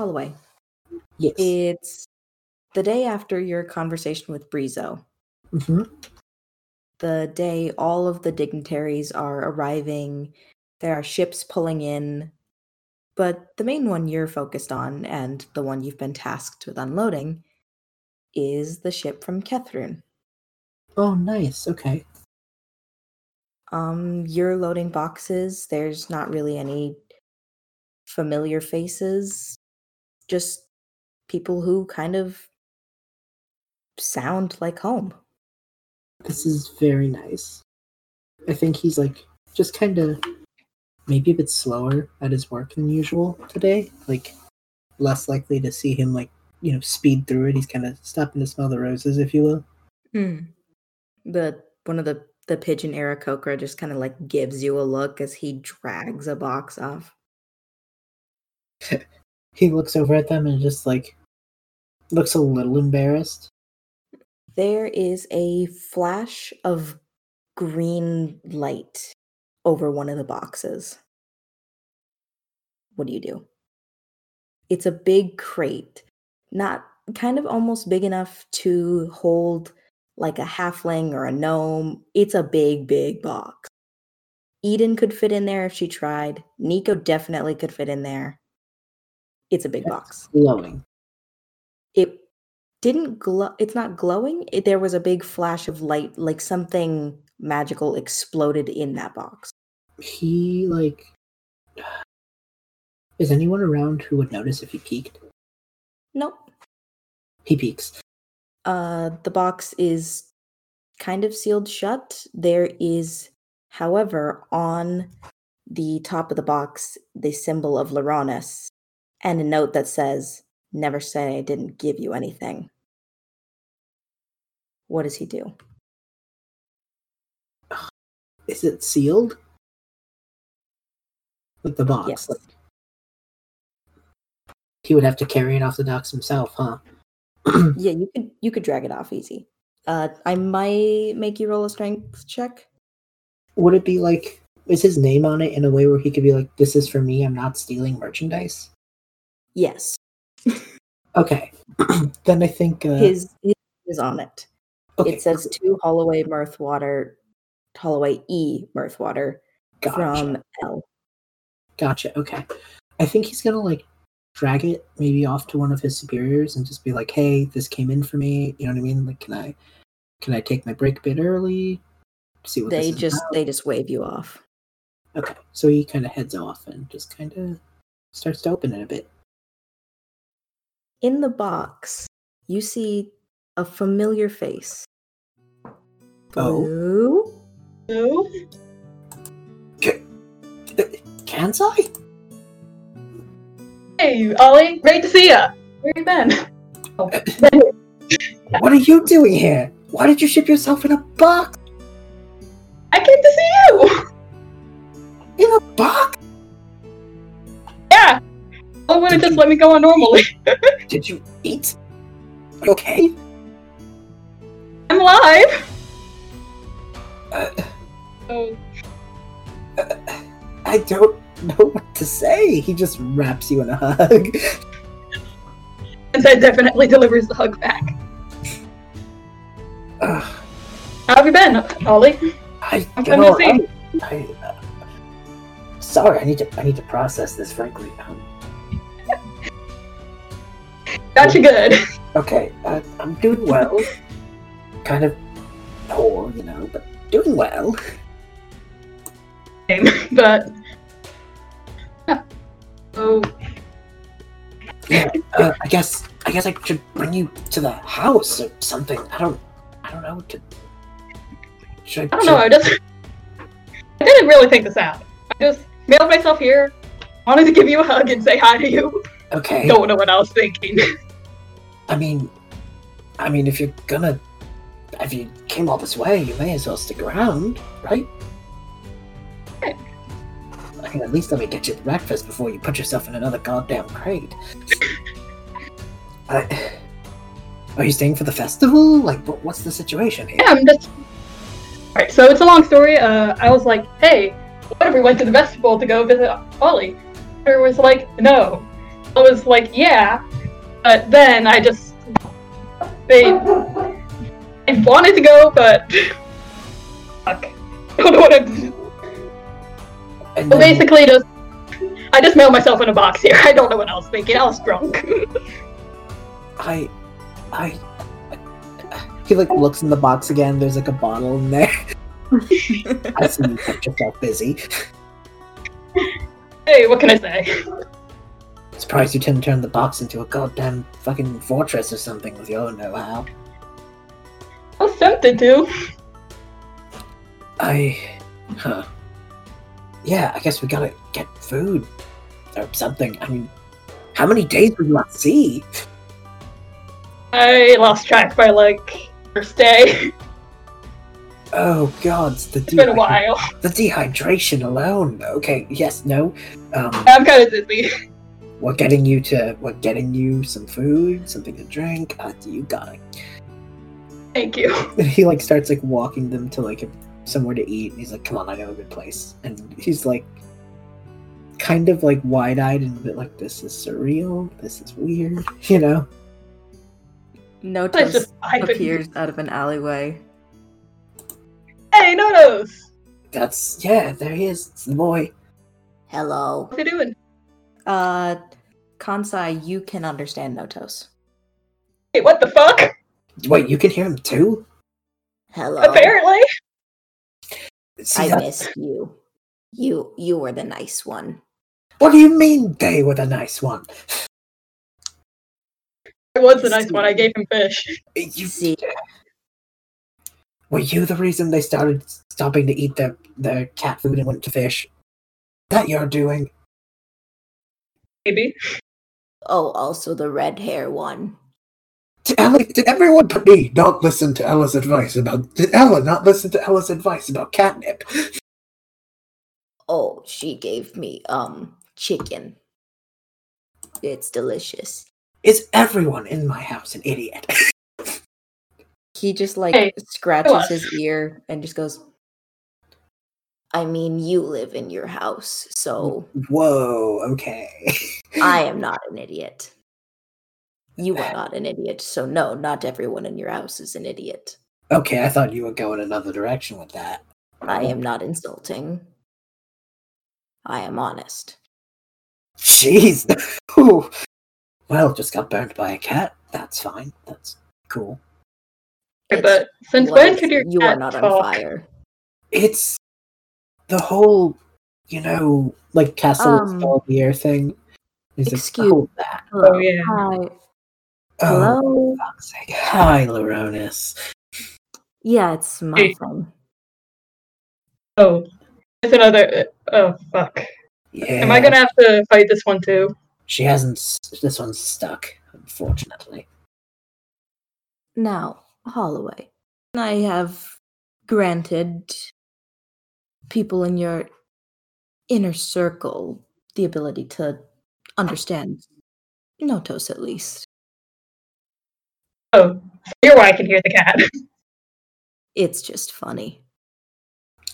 Holloway. Yes. It's the day after your conversation with Brizo. hmm The day all of the dignitaries are arriving. There are ships pulling in. But the main one you're focused on, and the one you've been tasked with unloading, is the ship from Kethrun. Oh, nice. Okay. Um, you're loading boxes. There's not really any familiar faces, just people who kind of sound like home. This is very nice. I think he's like just kind of maybe a bit slower at his work than usual today. Like less likely to see him like you know speed through it. He's kind of stopping to smell the roses, if you will. Hmm. The one of the the pigeon Aarakocra just kind of like gives you a look as he drags a box off. He looks over at them and just like looks a little embarrassed. There is a flash of green light over one of the boxes. What do you do? It's a big crate, not kind of almost big enough to hold like a halfling or a gnome. It's a big, big box. Edyn could fit in there if she tried. Nico definitely could fit in there. It's a big box Glowing. it didn't glow it's not glowing it, there was a big flash of light like something magical exploded in that box He like is anyone around who would notice if he peeked? nope He peeks. uh the box is kind of sealed shut there is however on the top of the box the symbol of Laronis and a note that says never say i didn't give you anything what does he do Is it sealed? With the box. Yes. Like, he would have to carry it off the docks himself, huh? Yeah, you could you could drag it off easy. Uh I might make you roll a strength check. would it be like is his name on it in a way where he could be like, This is for me, I'm not stealing merchandise? Yes. Okay. then I think uh His, his is on it. okay, it says to Holloway Mirthwater Holloway E Mirthwater gotcha. from L. Gotcha. Okay. I think he's gonna like drag it maybe off to one of his superiors and just be like, "Hey, this came in for me. You know what I mean? Like, can I, can I take my break a bit early? See what They just about?" they just wave you off. Okay. So he kind of heads off and just kind of starts to open it a bit. In the box, you see a familiar face. Oh. Blue? No? Kansai? Uh, hey, Ollie, great to see ya. Where you been? Uh, oh. What are you doing here? Why did you ship yourself in a box? I came to see you. In a box? Would have just let me go on normally. Did you eat? You okay? I'm alive. Uh, Oh, I don't know what to say. He just wraps you in a hug. and that definitely delivers the hug back. Ugh, How have you been, Ollie? I, I'm you trying know, to see. I, I, uh, sorry, I need to. I need to process this. Frankly, um, Got you good. okay, uh, I'm doing well. kind of poor, you know, but doing well. but yeah. oh, Yeah, uh, I guess. I guess I should bring you to the house or something. I don't. I don't know what to. Should I don't know. I just I didn't really think this out. I just mailed myself here. Wanted to give you a hug and say hi to you. Okay. Don't know what I was thinking. I mean, I mean, if you're gonna, if you came all this way, you may as well stick around, right? Right. I mean, at least let me get you breakfast before you put yourself in another goddamn crate. I, are you staying for the festival? Like, what, what's the situation here? Yeah, I'm just. Alright, so it's a long story. Uh, I was like, hey, what if we went to the festival to go visit Ollie? Her was like, no. I was like, yeah. But then I just they I wanted to go, but fuck. I don't know what I'm Well, basically, just I just mailed myself in a box here. I don't know what I was thinking. I was drunk. I, I, he like looks in the box again. There's like a bottle in there. I see you kept yourself busy. hey, what can I say? Surprised you didn't turn the box into a goddamn fucking fortress or something with your know-how. I was tempted to. I, huh? Yeah, I guess we gotta get food or something. I mean, how many days were you at sea? I lost track by like first day. Oh god, the It's been a while. The dehydration alone. Okay, yes, no. Um, I'm kind of dizzy. We're getting you to we're getting you some food, something to drink. Uh, you got it. Thank you. And he like starts like walking them to like a, somewhere to eat. And he's like, "Come on, I know a good place." And he's like, kind of like wide-eyed and a bit like, "This is surreal. This is weird," you know. It's Notos just appears out of an alleyway. Hey, Notos! That's yeah. There he is. It's the boy. Hello. What's he doing? Uh, Kansai, you can understand Notos. Hey, what the fuck? Wait, you can hear him too. Hello. Apparently. See, I that's- missed you. You you were the nice one. What do you mean they were the nice one? It was a nice one. I gave him fish. You See, Were you the reason they started stopping to eat their, their cat food and went to fish? That you're doing? Maybe. Oh, also the red hair one. Did, Ella, did everyone but me not listen to Ella's advice about... Did Ella not listen to Ella's advice about catnip? Oh, she gave me um chicken. It's delicious. Is everyone in my house an idiot? He just like Hey, scratches his ear and just goes, I mean, you live in your house, so Whoa, okay. I am not an idiot. You are not an idiot, so no, not everyone in your house is an idiot. okay, I thought you were going another direction with that. I am not insulting. I am honest. Jeez. Ooh. Well, just got burned by a cat. That's fine. That's cool. It's but since when could your you are cat not on fire? It's the whole, you know, like Castle Um, um, the air thing. He's like, excuse- "Oh, that. Oh yeah. Hi. Oh, Hello? for. Hi, Lauronis. Yeah, it's my Hey. phone. Oh, it's another. uh, Oh fuck. Yeah. Am I gonna have to fight this one too? She hasn't. This one's stuck, unfortunately. Now, Holloway, I have granted people in your inner circle the ability to understand Notos at least. Oh, so you're why I can hear the cat. It's just funny.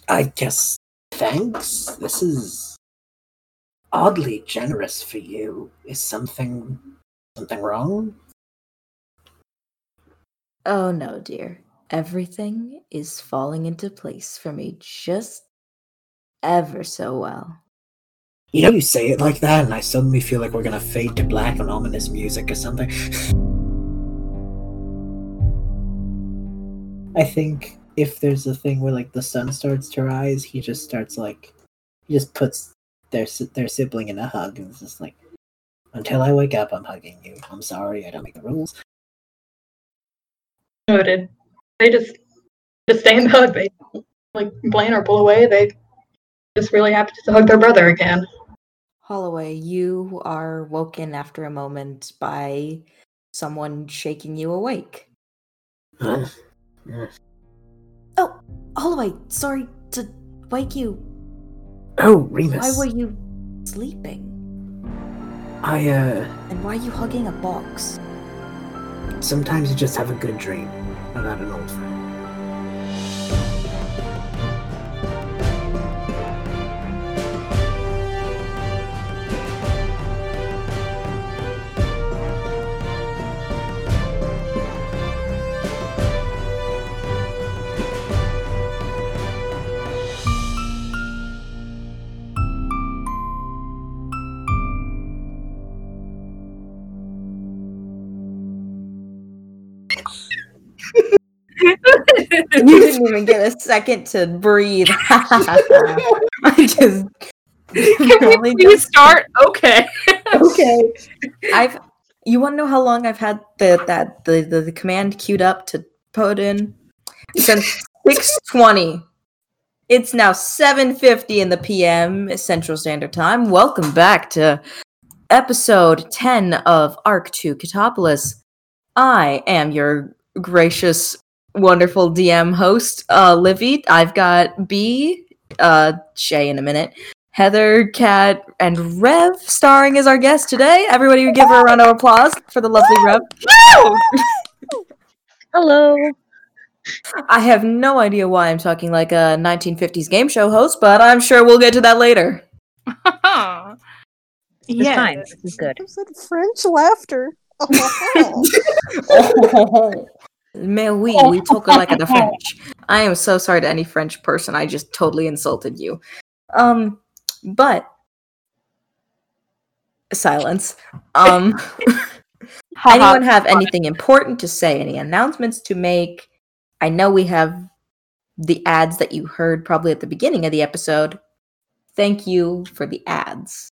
I guess. Thanks. This is oddly generous for you. Is something something wrong? Oh no, dear. Everything is falling into place for me just ever so well. You know, you say it like that, and I suddenly feel like we're gonna fade to black on ominous music or something. I think if there's a thing where like the sun starts to rise, he just starts like he just puts their their sibling in a hug and it's just like, until I wake up, I'm hugging you. I'm sorry, I don't make the rules. Noted. They just just stay in the hug. They like complain or pull away. They just really happy to hug their brother again. Holloway, you are woken after a moment by someone shaking you awake. Huh? Oh, Holloway, sorry to wake you. Oh, Remus. Why were you sleeping? I uh And why are you hugging a box? sometimes you just have a good dream about an old friend. didn't even get a second to breathe. I just Can we please start? Okay. okay. I've you want to know how long I've had the that the, the the command queued up to put in since 620. It's now 7:50 in the PM Central Standard Time. Welcome back to episode 10 of Arc 2 Cetopolis. I am your gracious wonderful DM host, uh Livy. I've got B, uh Shay in a minute. Heather, Kat, and Rev starring as our guest today. Everybody give her a round of applause for the lovely Rev. Hello. I have no idea why I'm talking like a 1950s game show host, but I'm sure we'll get to that later. It's fine. This is good. I said French laughter. Mais oui, we talk like the French. I am so sorry to any French person. I just totally insulted you. Um, but silence. Um, anyone have anything important to say? Any announcements to make? I know we have the ads that you heard probably at the beginning of the episode. Thank you for the ads.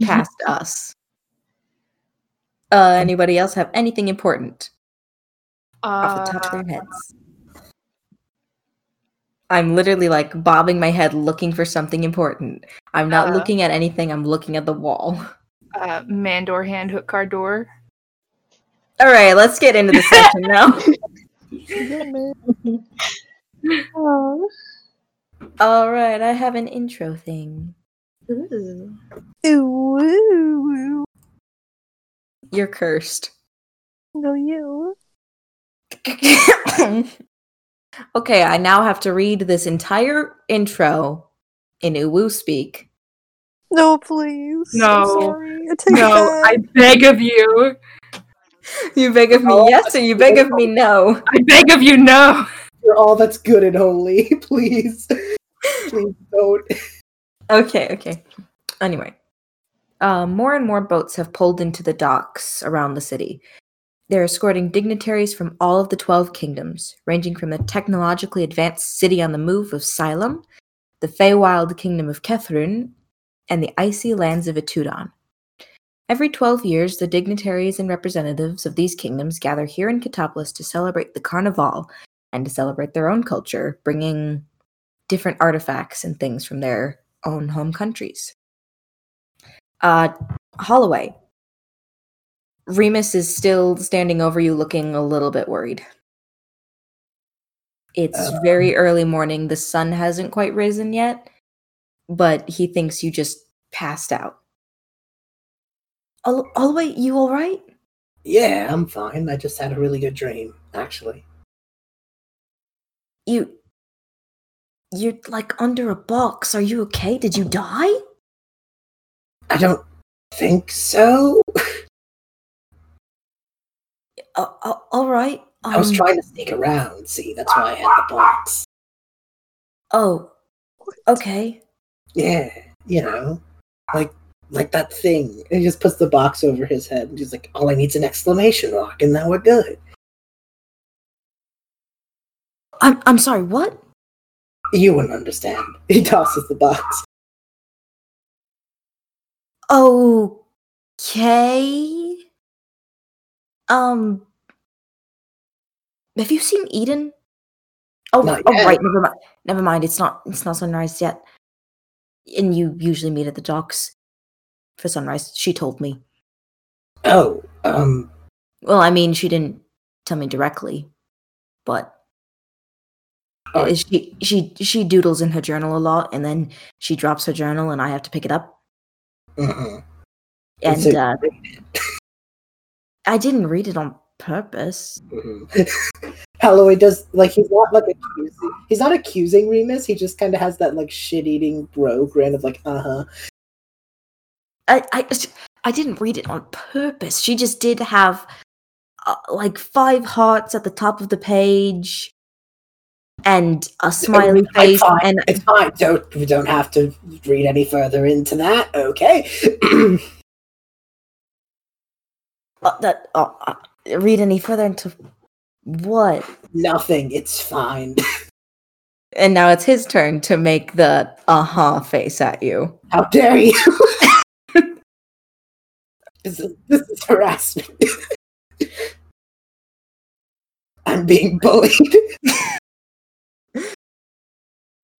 Past us. Uh, anybody else have anything important? Off the top of Uh, their heads. I'm literally like bobbing my head looking for something important. I'm not Uh. looking at anything, I'm looking at the wall. uh, Mandor hand hook car door. All right, let's get into the section now. All right, I have an intro thing. Ooh, ooh. You're cursed. No, you. okay, I now have to read this entire intro in Uwu speak. No, please. No. sorry. I No, I beg of you. You beg of me Oh, yes, or you beg of me no. I beg of you, no. You're all that's good and holy. Please. Please don't. Okay, okay. Anyway, uh, more and more boats have pulled into the docks around the city. They're escorting dignitaries from all of the 12 kingdoms, ranging from the technologically advanced city on the move of Xylem, the Feywild kingdom of Kethrun, and the icy lands of Etudon. Every 12 years, the dignitaries and representatives of these kingdoms gather here in Cetopolis to celebrate the Carnival and to celebrate their own culture, bringing different artifacts and things from their own home countries. Uh, Holloway. Remus is still standing over you looking a little bit worried. It's Uh. very early morning. The sun hasn't quite risen yet, but he thinks you just passed out. Hol- Holloway, you all right? Yeah, I'm fine. I just had a really good dream, actually. You. You're like under a box. Are you okay? Did you die? I don't think so. Uh, uh, all right. I was um, trying to sneak around, see, that's why I had the box. Oh, okay. Yeah, you know, like like that thing. And he just puts the box over his head and he's like, all I need's an exclamation mark, and now we're good. I'm I'm sorry. What? You wouldn't understand. He tosses the box. Okay. Um. Have you seen Edyn? Oh, oh, right. Never mind. Never mind. It's not. It's not sunrise yet. And you usually meet at the docks for sunrise. She told me. Oh, um, Well, I mean, she didn't tell me directly, but uh, she she she doodles in her journal a lot, and then she drops her journal, and I have to pick it up. mm-mm. And uh, I didn't read it on purpose. Mhm. Holloway does like he's not like accusing. He's not accusing Remus. He just kind of has that like shit-eating bro grin of like, uh huh. I, I, I didn't read it on purpose. She just did have uh, like five hearts at the top of the page and a smiley It's face. fine. And It's fine. Don't we don't have to read any further into that. Okay. uh, that uh, uh, read any further into What? Nothing. It's fine. And now it's his turn to make the uh huh face at you. How dare you? this, is, this is harassment. I'm being bullied.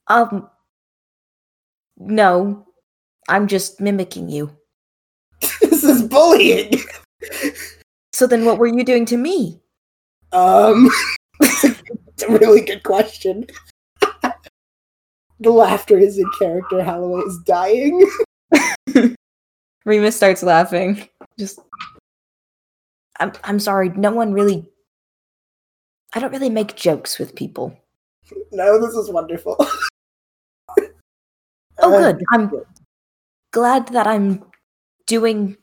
Um, no, I'm just mimicking you. this is bullying. So then what were you doing to me? Um, it's a really good question. the laughter is in character. Holloway is dying. Remus starts laughing. Just I'm I'm sorry, no one really I don't really make jokes with people. No, this is wonderful. Oh Uh, good. I'm glad that I'm doing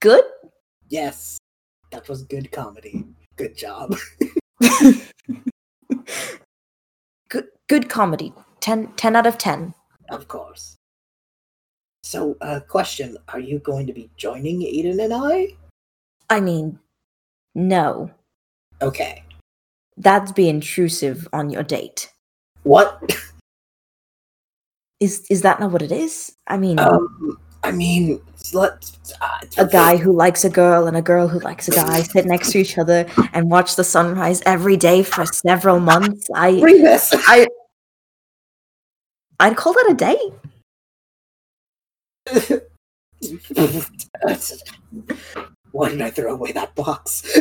good. Yes, that was good comedy. Good job. good good comedy. 10, 10 out of 10. Of course. So, uh, question: Are you going to be joining Aiden and I? I mean, no. Okay. That'd be intrusive on your date. What? Is is that not what it is? I mean, Um, I mean, let uh, a guy who likes a girl and a girl who likes a guy sit next to each other and watch the sunrise every day for several months. I Remus. I I'd call that a date. Why did I throw away that box?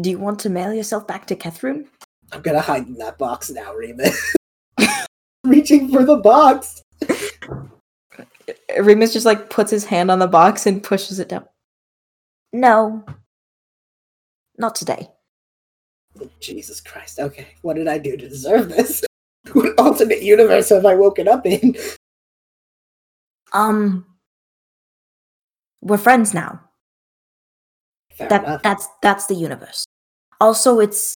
Do you want to mail yourself back to Kethrun? I'm gonna hide in that box now, Remus. Reaching for the box. Remus just like puts his hand on the box and pushes it down. No. Not today. Jesus Christ. Okay, what did I do to deserve this? What alternate universe have I woken up in? Um we're friends now. Fair That enough. that's that's the universe. Also, it's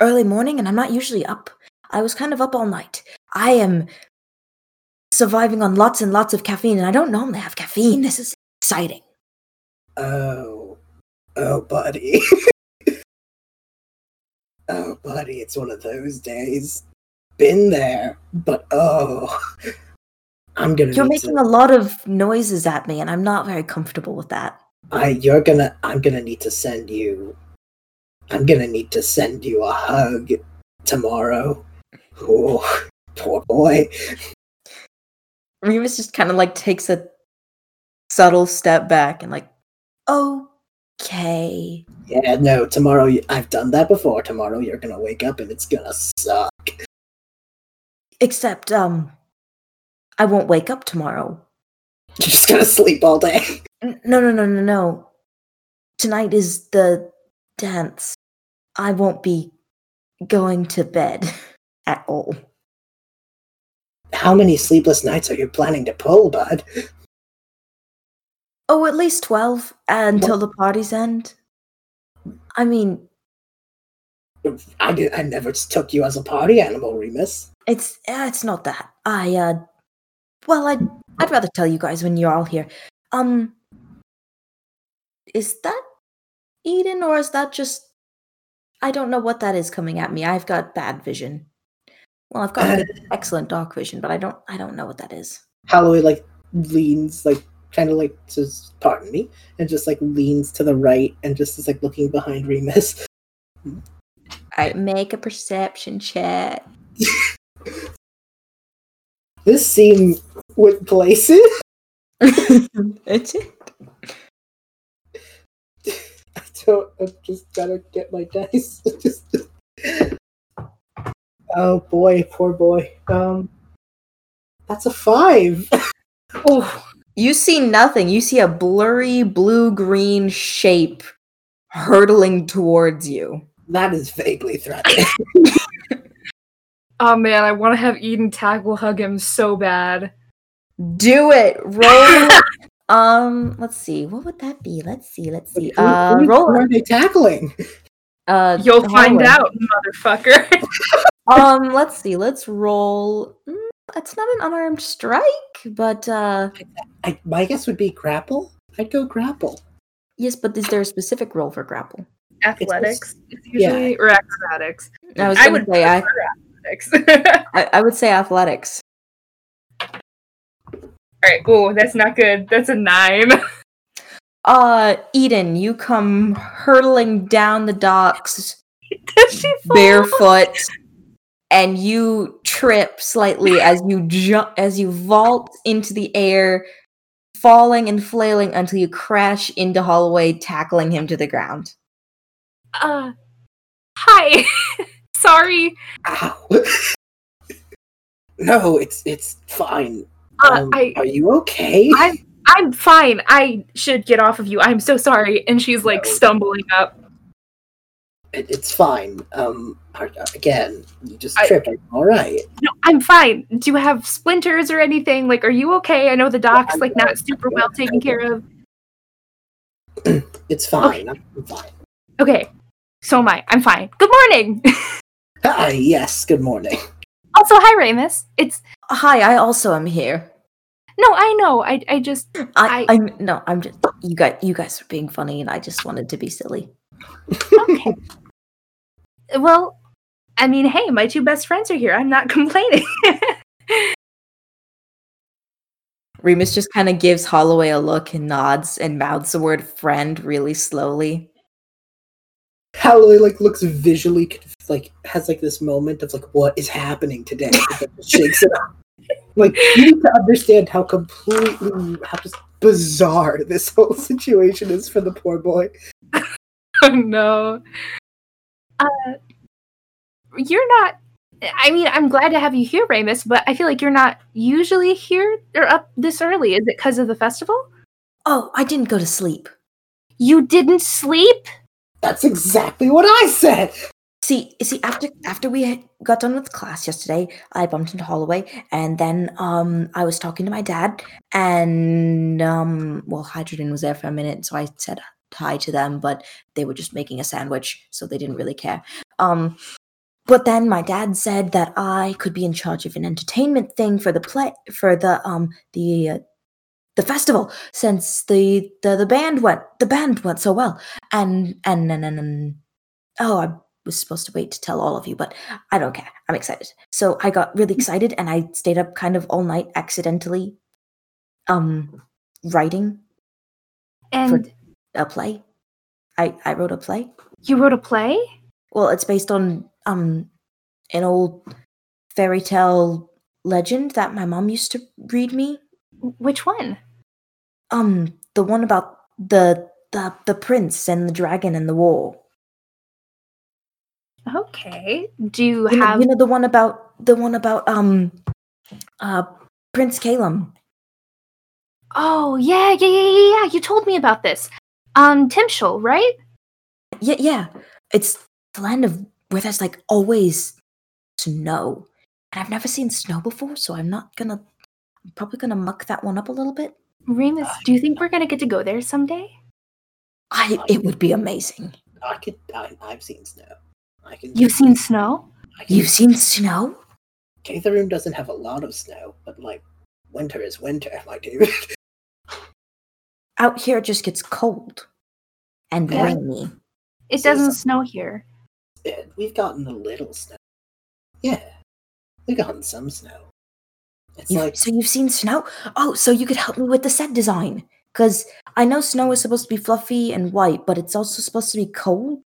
early morning and I'm not usually up. I was kind of up all night. I am surviving on lots and lots of caffeine and I don't normally have caffeine. This is exciting. Oh. Oh, buddy. oh, buddy, it's one of those days. Been there, but oh. I'm gonna You're making to, a lot of noises at me and I'm not very comfortable with that. I you're gonna I'm gonna need to send you I'm gonna need to send you a hug tomorrow. Oh, poor boy. Remus just kind of like takes a subtle step back and like, okay. Yeah, no, tomorrow I've done that before. Tomorrow you're gonna wake up and it's gonna suck. Except, um, I won't wake up tomorrow. You're just gonna sleep all day. No, no, no, no, no. Tonight is the dance. I won't be going to bed at all. How many sleepless nights are you planning to pull, bud? Oh, at least 12 until the party's end. I mean, I did, I never took you as a party animal, Remus. it's uh, it's not that. I uh well, I'd I'd rather tell you guys when you're all here. Um is that Edyn or is that just I don't know what that is coming at me. I've got bad vision. Well, I've got excellent dark vision, but I don't I don't know what that is. Holloway like leans like kind of like says pardon me and just like leans to the right and just is like looking behind Remus. I make a perception check. This scene went places. it's it. I don't. I just gotta get my dice. Just- oh boy, poor boy. Um, that's a five. Oh, you see nothing. You see a blurry blue green shape hurtling towards you. That is vaguely threatening. Oh man, I want to have Edyn tackle hug him so bad. Do it. Roll. um, let's see. What would that be? Let's see. Let's see. Who- Uh, who roll. are they tackling? Uh, You'll find Holloway. out, motherfucker. Um, let's see. Let's roll. Mm, it's not an unarmed strike, but uh, I, my guess would be grapple. I'd go grapple. yes. But is there a specific roll for grapple? athletics is usually or acrobatics. I was I would say I, athletics. I I would say athletics. All right. Oh, that's not good. That's a nine. Uh, Edyn, you come hurtling down the docks Does she fall? barefoot, and you trip slightly as you jump as you vault into the air, falling and flailing until you crash into Holloway, tackling him to the ground. Uh, hi. Sorry. Ow. no, it's it's fine. Uh, Um, I are you okay? I'm I'm fine. I should get off of you. I'm so sorry. And she's like No. stumbling up. It, it's fine. Um, again, you just I- tripped. Are you all right? No, I'm fine. Do you have splinters or anything? Like, are you okay? I know the doc's I'm like not super well taken care of. It's fine. I'm fine. Okay, so am I. I'm fine. Good morning. Hi. Yes. Good morning. also, hi, Remus. It's Hi, I also am here. no, I know. I I just I, I- I am no, I'm just you guys. You guys are being funny, and I just wanted to be silly. Okay. well, I mean, hey, my two best friends are here. I'm not complaining. Remus just kind of gives Holloway a look and nods and mouths the word "friend" really slowly. Holloway like looks visually conf- like has like this moment of like what is happening today. but then just shakes it up. Like you need to understand how completely how just bizarre this whole situation is for the poor boy. oh no. Uh, you're not. I mean, I'm glad to have you here, Remus, but I feel like you're not usually here or up this early. Is it because of the festival? Oh, I didn't go to sleep. You didn't sleep? That's exactly what I said. See, see, after after we got done with class yesterday, I bumped into Holloway, and then um I was talking to my dad, and um well, Hydrogen was there for a minute, so I said hi to them, but they were just making a sandwich, so they didn't really care. Um, but then my dad said that I could be in charge of an entertainment thing for the play for the um the uh, the festival since the, the the band went the band went so well and and and and, and oh I was supposed to wait to tell all of you, but I don't care. I'm excited. So I got really excited and I stayed up kind of all night accidentally um writing And a play. I I wrote a play. you wrote a play? Well, it's based on um an old fairy tale legend that my mom used to read me. Which one? Um the one about the the the prince and the dragon and the war. Okay. Do you You know, have you know the one about the one about um uh Prince Calum. Oh, yeah, yeah, yeah, yeah, yeah. You told me about this. Um, Timshel, right? Yeah, yeah. It's the land of where there's like always snow. And I've never seen snow before, so I'm not gonna I'm probably gonna muck that one up a little bit. Remus, do you think we're gonna get to go there someday? I it would be amazing. I could I, I've seen snow. I can You've seen snow? Can, You've seen snow? Kethrun doesn't have a lot of snow, but like winter is winter, my dude. Out here it just gets cold and Yeah. rainy. It doesn't some- snow here. Yeah, We've gotten a little snow. Yeah, we've gotten some snow. It's You- like so you've seen snow? Oh, so you could help me with the set design. Cause I know snow is supposed to be fluffy and white, but it's also supposed to be cold.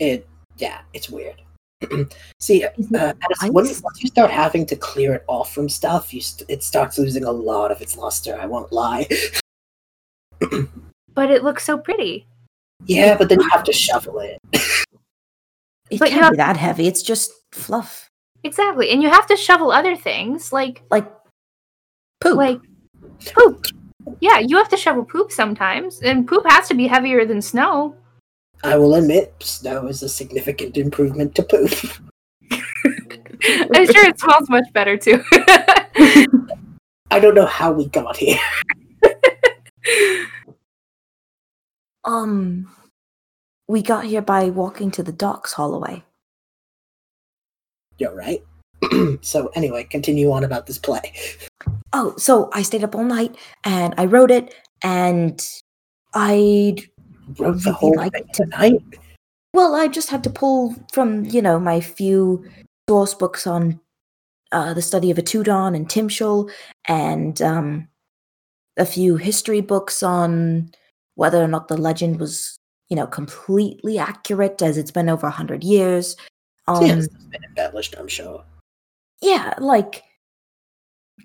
it. Yeah, it's weird. See, uh, Is it Addis, when, ice? once you start having to clear it off from stuff, you st- it starts losing a lot of its luster. I won't lie. But it looks so pretty. yeah, but then you have to shovel it. It But can't have- be that heavy. It's just fluff. Exactly. And you have to shovel other things like Like poop. like poop. Yeah, you have to shovel poop sometimes, and poop has to be heavier than snow. I will admit, snow is a significant improvement to poop. I'm sure it smells much better too. I don't know how we got here. Um, we got here by walking to the docks, Holloway. You're right. so anyway, continue on about this play. Oh, so I stayed up all night and I wrote it, and I Wrote the whole like thing to- tonight. Well, I just had to pull from, you know, my few source books on uh, the study of Etudon and Timshul, and um, a few history books on whether or not the legend was, you know, completely accurate, as it's been over a hundred years. Um, yes, it's been embellished, I'm sure. yeah, like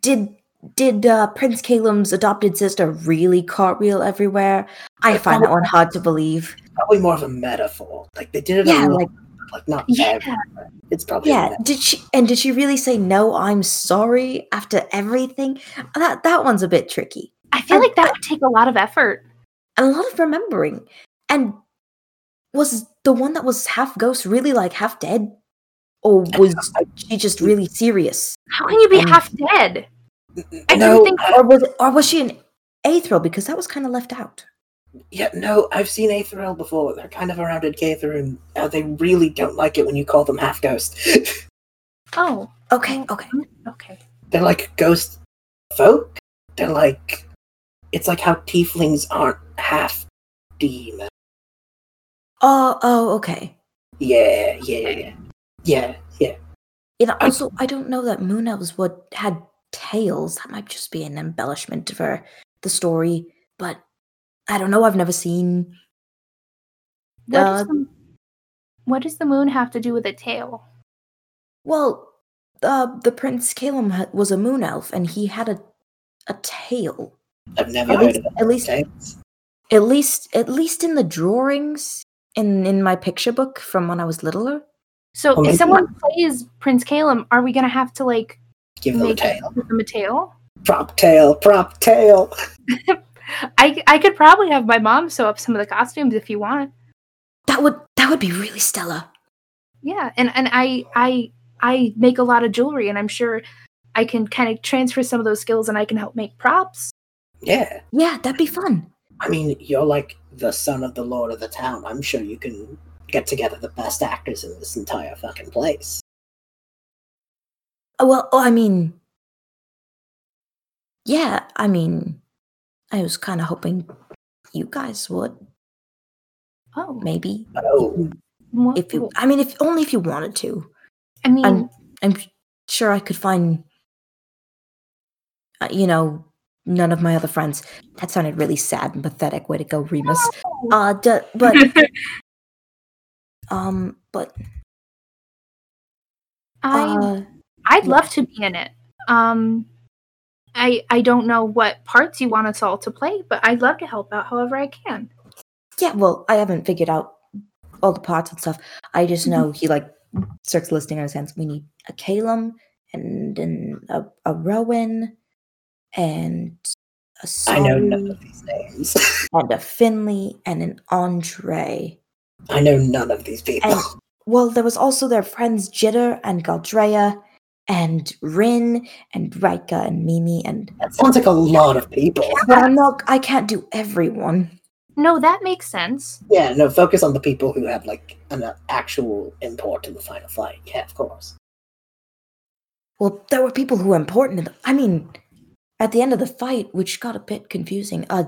did did uh, Prince Calum's adopted sister really cartwheel everywhere? I find that one hard to believe. Probably more of a metaphor. Like they did it Yeah, like like not Yeah. everywhere. It's probably yeah. Did she and did she really say no? I'm sorry after everything. That that one's a bit tricky I feel And like that would take a lot of effort. and a lot of remembering. And was the one that was half ghost really like half dead, or was she just really serious? How can you be Um, half dead? I no, didn't think Or was or was she an Aethril? Because that was kind of left out. Yeah, no, I've seen Aetherel before. They're kind of around in Caether, and uh, they really don't like it when you call them half ghost. Oh, Okay, okay. okay. They're like ghost folk. They're like, it's like how tieflings aren't half demon. Oh, oh, okay. Yeah, yeah, yeah, yeah, yeah. And also, I don't know that moon elves would had tails. That might just be an embellishment for the story. But I don't know. I've never seen. What, Uh, does the, what does the moon have to do with a tail? Well, uh, the Prince Calum ha- was a moon elf, and he had a a tail. I've never At heard least, of it. at least, Okay. at least, at least in the drawings in in my picture book from when I was littler. So Well, if oh, maybe- someone plays Prince Calum, are we gonna have to like Give them a tail. give them a tail? Prop tail, prop tail. I I could probably have my mom sew up some of the costumes if you want. That would that would be really stellar. Yeah, and and I I I make a lot of jewelry, and I'm sure I can kind of transfer some of those skills, and I can help make props. Yeah. Yeah, that'd be fun. I mean, you're like the son of the lord of the town. I'm sure you can get together the best actors in this entire fucking place. Uh, Well, oh, I mean, yeah, I mean, I was kind of hoping you guys would Oh, maybe Oh, if you. I mean, if only if you wanted to. I mean, I'm I'm sure I could find. Uh, you know, none of my other friends. That sounded really sad and pathetic. Way to go, Remus. Uh, d- but um, but I uh, I'd yeah. love to be in it. Um, I I don't know what parts you want us all to play, but I'd love to help out however I can. yeah. Well, I haven't figured out all the parts and stuff. I just Mhm. know he like starts listing on his hands. We need a Calum and an, a a Rowan and a I know none of these names. and a Finley and an Andre. I know none of these people. And well, there was also their friends Jitter and Galdrea and Rin and Rika and Mimi and that sounds like a lot of people. but I'm not I can't do everyone. No, that makes sense. Yeah, no, focus on the people who have like an uh, actual import in the final fight. Yeah, of course. Well, there were people who were important in the I mean, at the end of the fight, which got a bit confusing, uh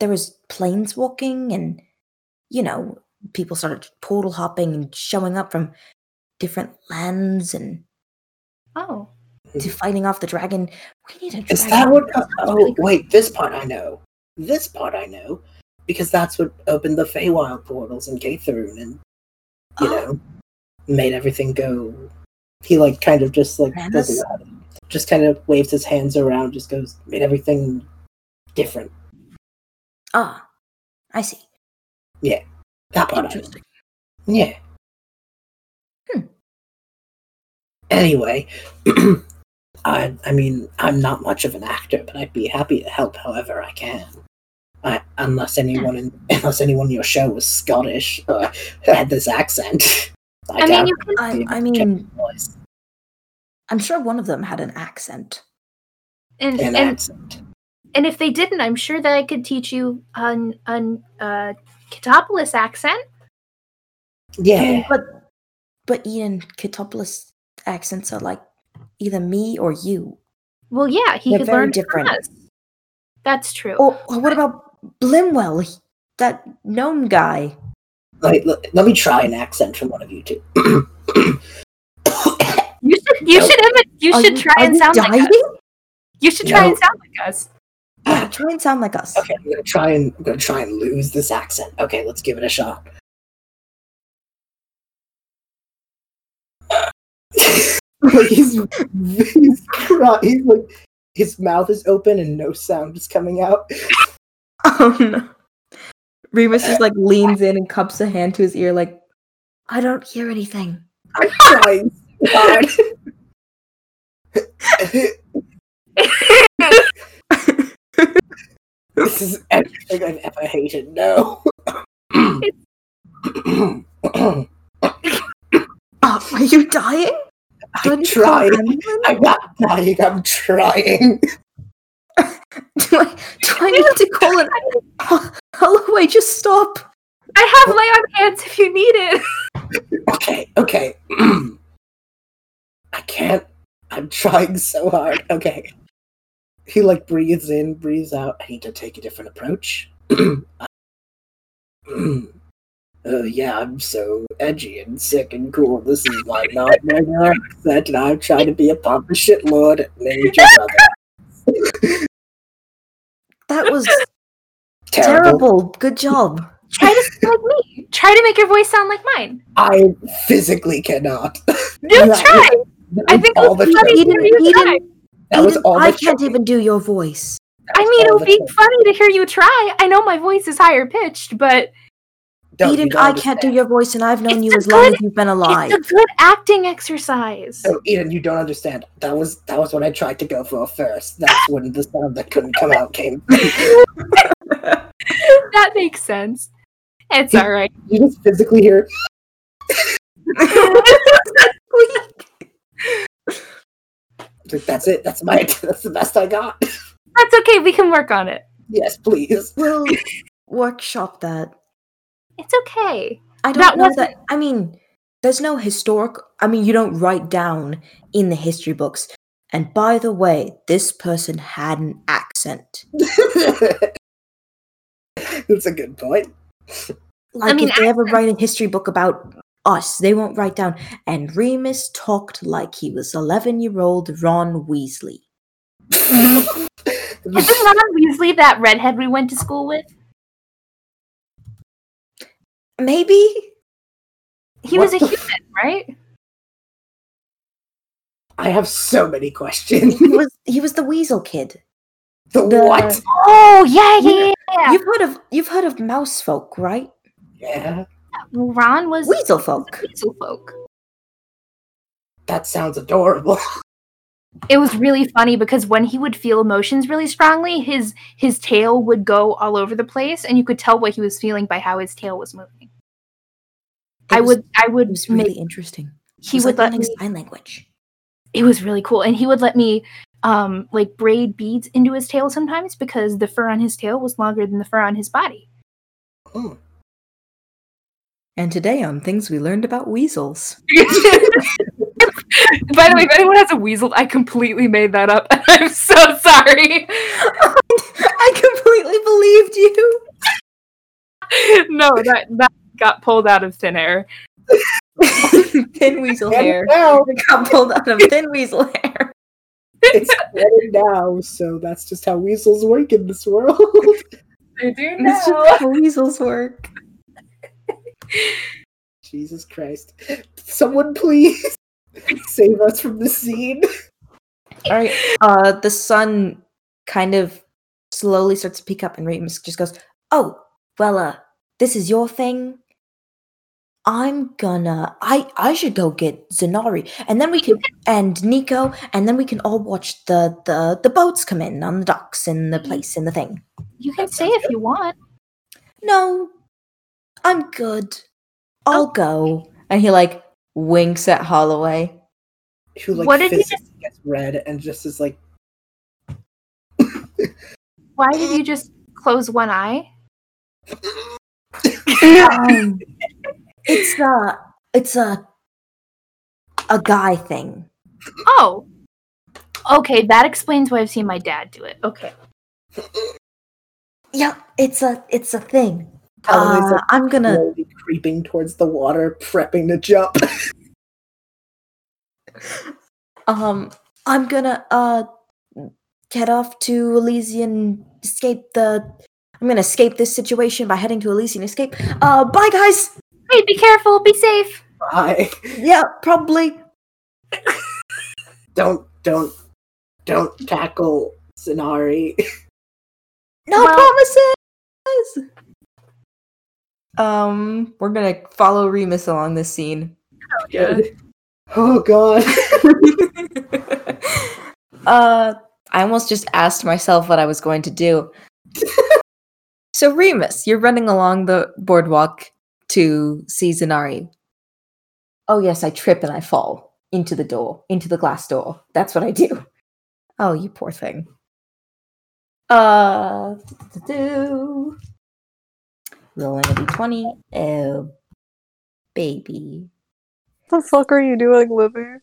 there was planes walking and you know, people started portal hopping and showing up from different lands and Oh, to fighting off the dragon. We need a dragon. Is that what? That Oh, really wait. This part I know. This part I know because that's what opened the Feywild portals in Kethrun, and you Oh. know, made everything go. He like kind of just like doesn't that's- know how to- just kind of waves his hands around, just goes made everything different. Ah, I see. Yeah. That part I. Interesting. Yeah. Hmm. Anyway, I I mean I'm not much of an actor, but I'd be happy to help however I can. I, unless anyone in unless anyone in your show was Scottish or had this accent. I mean, you can. I, I mean. I'm sure one of them had an accent. And, an and accent. and if they didn't, I'm sure that I could teach you an an uh Cetopolis accent. I Yeah. mean, but but Ian Cetopolis accents are like either me or you. Well, yeah, he They're could very learn different. from us. That's true. Or, or what about Blimwell? He- That gnome guy. Like, let, let me try an accent from one of you two. You should you No. should you Are should you- try and you sound like us. You should try No. and sound like us. Yeah, try and sound like us. okay, I'm gonna try and I'm gonna try and lose this accent. Okay, let's give it a shot. he's he's, cry- he's like his mouth is open and no sound is coming out. Oh no. Remus just like leans in and cups a hand to his ear, like, I don't hear anything. I'm trying so hard. this is everything I've ever hated. No. Oh, are you dying? I I'm need to call an trying. I'm not dying. I'm trying. Do I, do I need to call an Oh, Holloway, just stop. I have my own hands if you need it. Okay, okay. I can't. I'm trying so hard. Okay. He like breathes in, breathes out. I need to take a different approach. Uh, yeah, I'm so edgy and sick and cool. This is my not regular accent, and I'm trying to be a papa shitlord named your brother. That was Terrible. terrible. Good job. Try to sound like me. Try to make your voice sound like mine. I physically cannot. Just try. Was I think all it was the funny trouble. to hear you Edyn- try. That was Edyn, all I can't trouble. even do your voice. I mean, it all would be trouble. funny to hear you try. I know my voice is higher pitched, but Don't- Edyn, don't I can't do your voice, and I've known It's you a as long as you've been alive. it's a good acting exercise. Oh, Edyn, you don't understand. That was that was what I tried to go for first. That's when the sound that couldn't come out came. that makes sense. It's all right. You just physically hear. Like, That's it. That's my. That's the best I got. That's okay. We can work on it. Yes, please. we'll workshop that. It's okay. I don't That know wasn't- that. I mean, there's no historic. I mean, you don't write down in the history books. And by the way, this person had an accent. That's a good point. Like, mean, if they ever write a history book about us, they won't write down. And Remus talked like he was 11 year old Ron Weasley. Isn't Ron Weasley that redhead we went to school with? Maybe? He What was a the human, right? I have so many questions. He was he was the Weasel kid. the, the- what? Oh yeah, yeah, yeah. yeah. You've heard of you've heard of mouse folk, right? Yeah, Ron was Weasel folk. weasel folk. that sounds adorable. It was really funny because when he would feel emotions really strongly, his his tail would go all over the place, and you could tell what he was feeling by how his tail was moving. It I was- would, I would It was really make. interesting. He was would like let me. sign language. It was really cool, and he would let me, um, like braid beads into his tail sometimes because the fur on his tail was longer than the fur on his body. Mm. And today on things we learned about weasels. By the way, if anyone has a weasel, I completely made that up. I'm so sorry. I completely believed you. no, that that got pulled out of thin air. thin weasel And hair. now It got pulled out of thin weasel hair. it's better now, so that's just how weasels work in this world. I do That's just how weasels work. Jesus Christ! Someone please save us from this scene. All right. Uh, the sun kind of slowly starts to peek up, and Remus just goes, "Oh, well, uh, this is your thing. I'm gonna. I I should go get Zynari, and then we can and Nico, and then we can all watch the the the boats come in on the docks in the place in the thing. You can stay if you want. No, I'm good. I'll go." And he like winks at Holloway. Who like What did you physically gets red and just is like, Why did you just close one eye? um, it's a it's a a guy thing. Oh. Okay, that explains why I've seen my dad do it. Okay. Yeah, it's a it's a thing. Holloway's Uh, I'm gonna. slowly creeping towards the water, prepping to jump. Um, I'm gonna uh head off to Elysian, escape the. I'm gonna escape this situation by heading to Elysian escape. Uh, bye guys. Hey, be careful, be safe. Bye. Yeah, probably. Don't don't don't tackle Zynari. No Well- promises. Um, we're gonna follow Remus along this scene. Oh god. uh, I almost just asked myself what I was going to do. so, Remus, you're running along the boardwalk to see Zynari. Oh, yes, I trip and I fall into the door, into the glass door. That's what I do. Oh, you poor thing. Uh, do rolling a d20. Oh, baby. What the fuck are you doing, Libby?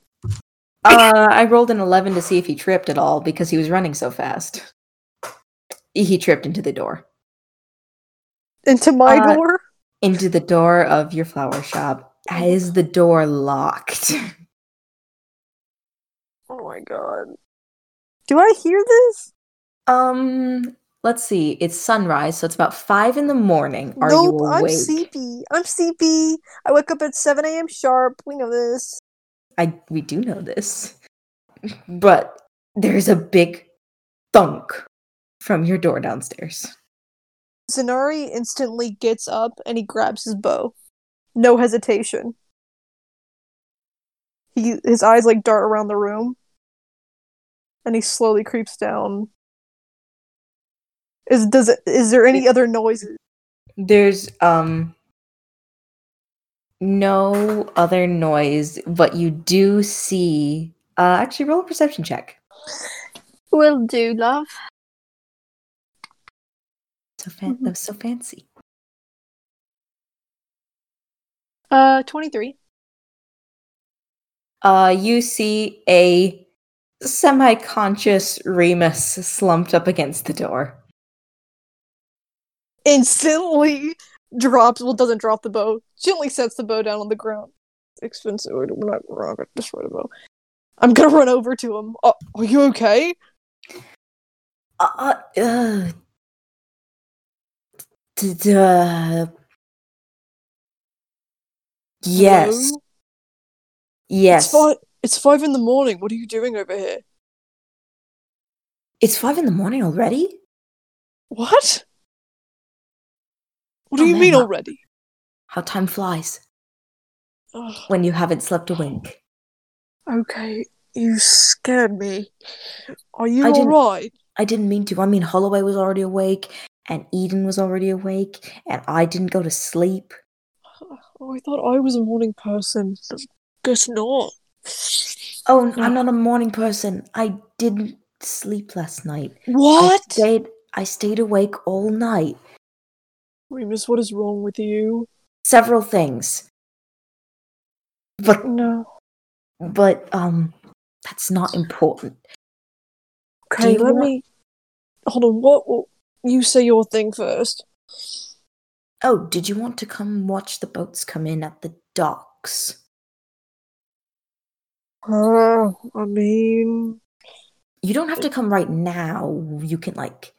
Uh, I rolled an 11 to see if he tripped at all because he was running so fast. He tripped into the door. Into my Uh, door? Into the door of your flower shop. Is the door locked? Oh my god. Do I hear this? um, let's see. It's sunrise, so it's about five in the morning. Are nope, you I'm sleepy. I'm sleepy. I wake up at 7 a.m. sharp. We know this. I we do know this. But there's a big thunk from your door downstairs. Zynari instantly gets up and he grabs his bow. No hesitation. He his eyes like dart around the room. And he slowly creeps down. Is does it is there any other noises? There's um no other noise, but you do see uh actually roll a perception check. Will do, love. So fan- that was so fancy. Uh 23. Uh you see a semi-conscious Remus slumped up against the door. Instantly drops well doesn't drop the bow. Gently sets the bow down on the ground. Expensive. We're not we're not gonna destroy the bow. I'm gonna run over to him. Uh, are you okay? Uh, uh d- d- uh, yes. Hello? Yes. It's five. It's five in the morning. What are you doing over here? It's five in the morning already? What? What do Oh, you man, mean already? How time flies Ugh, when you haven't slept a wink. okay, you scared me. Are you I alright? I didn't mean to. I mean, Holloway was already awake, and Edyn was already awake, and I didn't go to sleep. Oh, I thought I was a morning person. Guess not. Oh, I'm not a morning person. I didn't sleep last night. I What? stayed, I stayed awake all night. Remus, what is wrong with you? Several things. But, No. but, um, that's not important. Okay, let want- me. Hold on. What? You say your thing first. Oh, did you want to come watch the boats come in at the docks? Uh, I mean, You don't have to come right now. You can, like,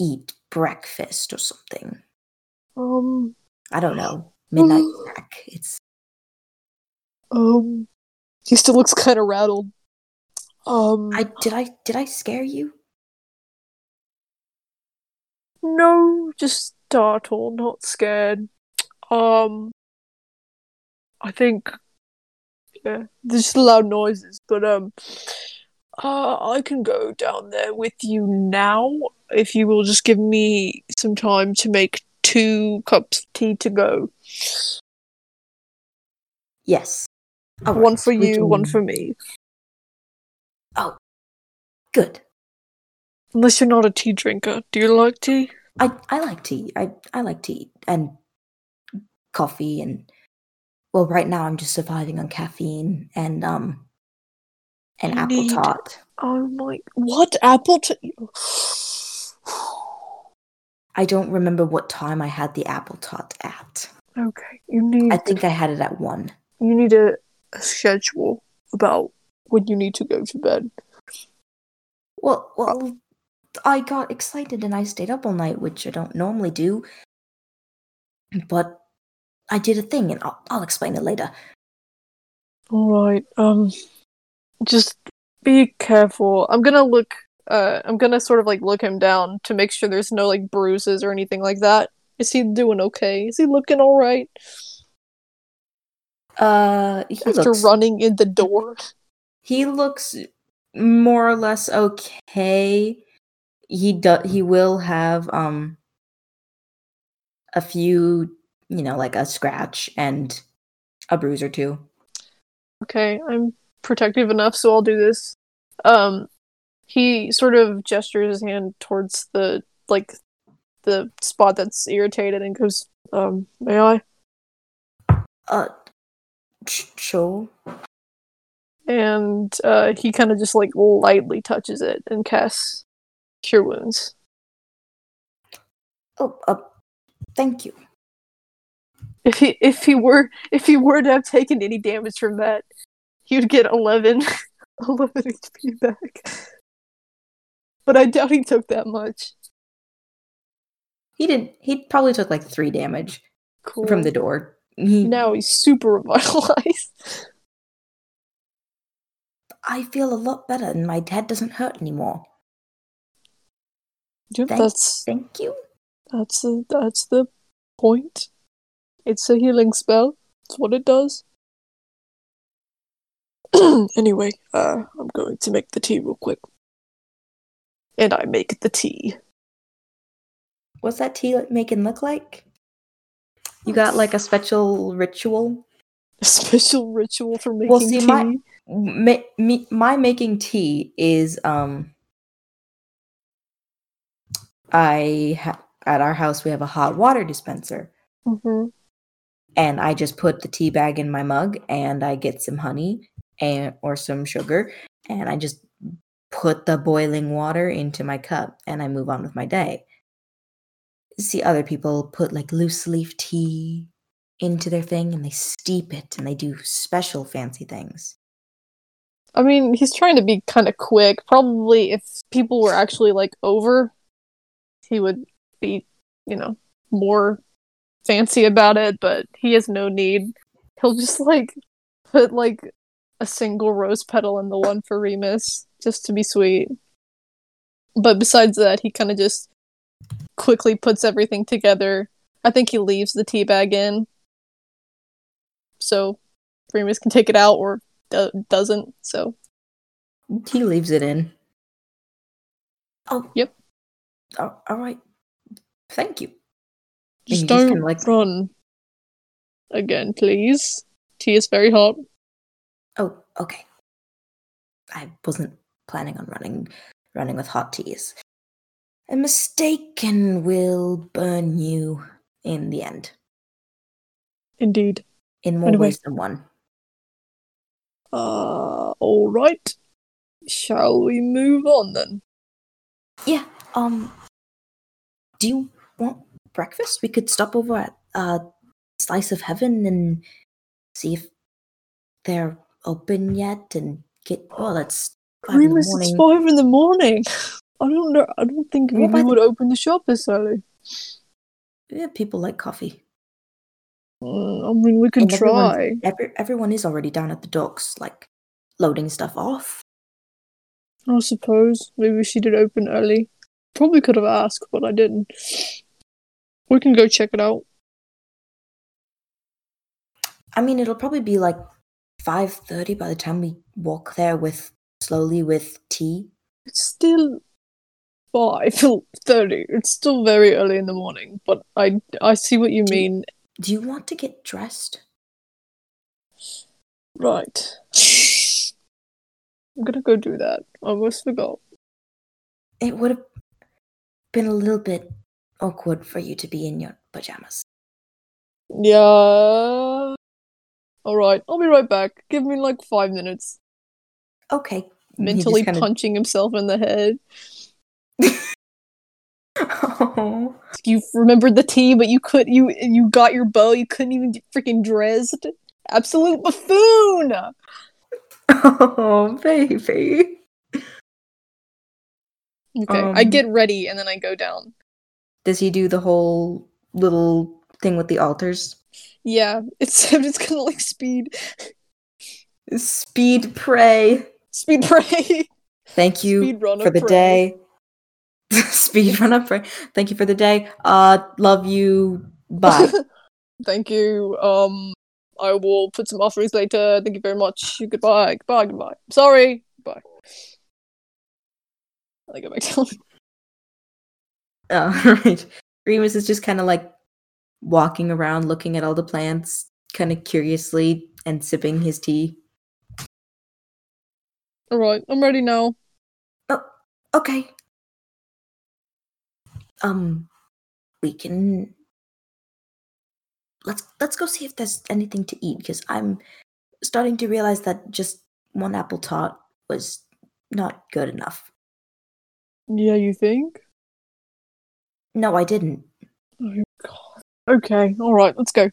eat breakfast or something. um, I don't know. Midnight snack. It's um, he still looks kind of rattled. Um, I did I did I scare you? no, just startled, not scared. Um, I think, yeah, there's just loud noises, but um, uh, I can go down there with you now if you will just give me some time to make two cups of tea to go. Yes. All one right, for you, one for me. Oh, good. Unless you're not a tea drinker. Do you like tea? I I like tea. I I like tea and coffee and well, right now I'm just surviving on caffeine and um and You apple tart. Oh my! What apple tart? I don't remember what time I had the apple tart at. Okay, you need I think I had it at one. you need a, a schedule about when you need to go to bed. Well, well, I got excited and I stayed up all night, which I don't normally do. But I did a thing, and I'll, I'll explain it later. All right. Um, just be careful. I'm gonna look. Uh, I'm gonna sort of like look him down to make sure there's no like bruises or anything like that. Is he doing okay? Is he looking all right Uh, he after looks running in the door? he looks more or less okay. He do, he will have um a few, you know, like a scratch and a bruise or two. Okay, I'm protective enough, so I'll do this. Um, he sort of gestures his hand towards the like the spot that's irritated and goes, "Um, may I?" Uh, sure. And uh, he kind of just like lightly touches it and casts Cure Wounds. Oh, uh, thank you. If he if he were if he were to have taken any damage from that, would get 11, 11 HP back. But I doubt he took that much. He did. He probably took like three damage Cool. from the door. He, now he's super revitalized. I feel a lot better, and my head doesn't hurt anymore. Yep, Thank- that's Thank you. that's the that's the point. It's a healing spell. It's what it does. anyway, uh, I'm going to make the tea real quick. And I make the tea. What's that tea making look like? You got like a special ritual? A special ritual for making tea. Well, see, tea. my- Ma- me, my making tea is um. I ha- at our house we have a hot water dispenser, hmm and I just put the tea bag in my mug, and I get some honey and or some sugar, and I just put the boiling water into my cup, and I move on with my day. See other people put like loose leaf tea into their thing, and they steep it, and they do special fancy things. I mean, he's trying to be kind of quick. Probably if people were actually like over, he would be, you know, more fancy about it, but he has no need. He'll just like put like a single rose petal and the one for Remus just to be sweet. But besides that, he kind of just quickly puts everything together. I think he leaves the tea bag in. So Remus can take it out or do- doesn't. So He leaves it in. Oh. Yep. Oh, all right. Thank you. Just don't like- run again, please. Tea is very hot. Oh, okay. I wasn't planning on running running with hot teas. A mistake and will burn you in the end. Indeed. In more Anyway. ways than one. Uh, all right. Shall we move on then? Yeah. Um do you want breakfast? We could stop over at uh Slice of Heaven and see if they're open yet and get oh that's five in the morning. five in the morning. I don't know. I don't think Well, we the- would open the shop this early. Yeah, people like coffee. Mm, I mean, we can And try. Every, everyone is already down at the docks, like loading stuff off. I suppose maybe she did open early. Probably could have asked, but I didn't. We can go check it out. I mean, it'll probably be like five thirty by the time we walk there with slowly with tea. It's still five thirty. It's still very early in the morning, but I I see what you Do- mean. Do you want to get dressed? Right. I'm gonna go do that. I almost forgot. It would have been a little bit awkward for you to be in your pajamas. Yeah. Alright, I'll be right back. Give me like five minutes. Okay. Mentally kinda- punching himself in the head. Oh. You remembered the tea, but you could you you got your bow. You couldn't even get freaking dressed. Absolute buffoon. Oh, baby. Okay, I Um, get ready and then I go down. Does he do the whole little thing with the altars? Yeah, it's I'm just gonna like speed Speed pray. speed pray. Thank you for the pray. day. Speed run up pray. Thank you for the day. Uh, love you. Bye. Thank you. Um, I will put some offerings later. Thank you very much. Goodbye. Goodbye. Goodbye. Sorry. Bye. I go back down. All right. Remus is just kind of like walking around, looking at all the plants, kind of curiously, and sipping his tea. All right, I'm ready now. Oh, Okay. Um, we can. Let's let's go see if there's anything to eat because I'm starting to realize that just one apple tart was not good enough. Yeah, you think? No, I didn't. Oh. Okay. All right. Let's go.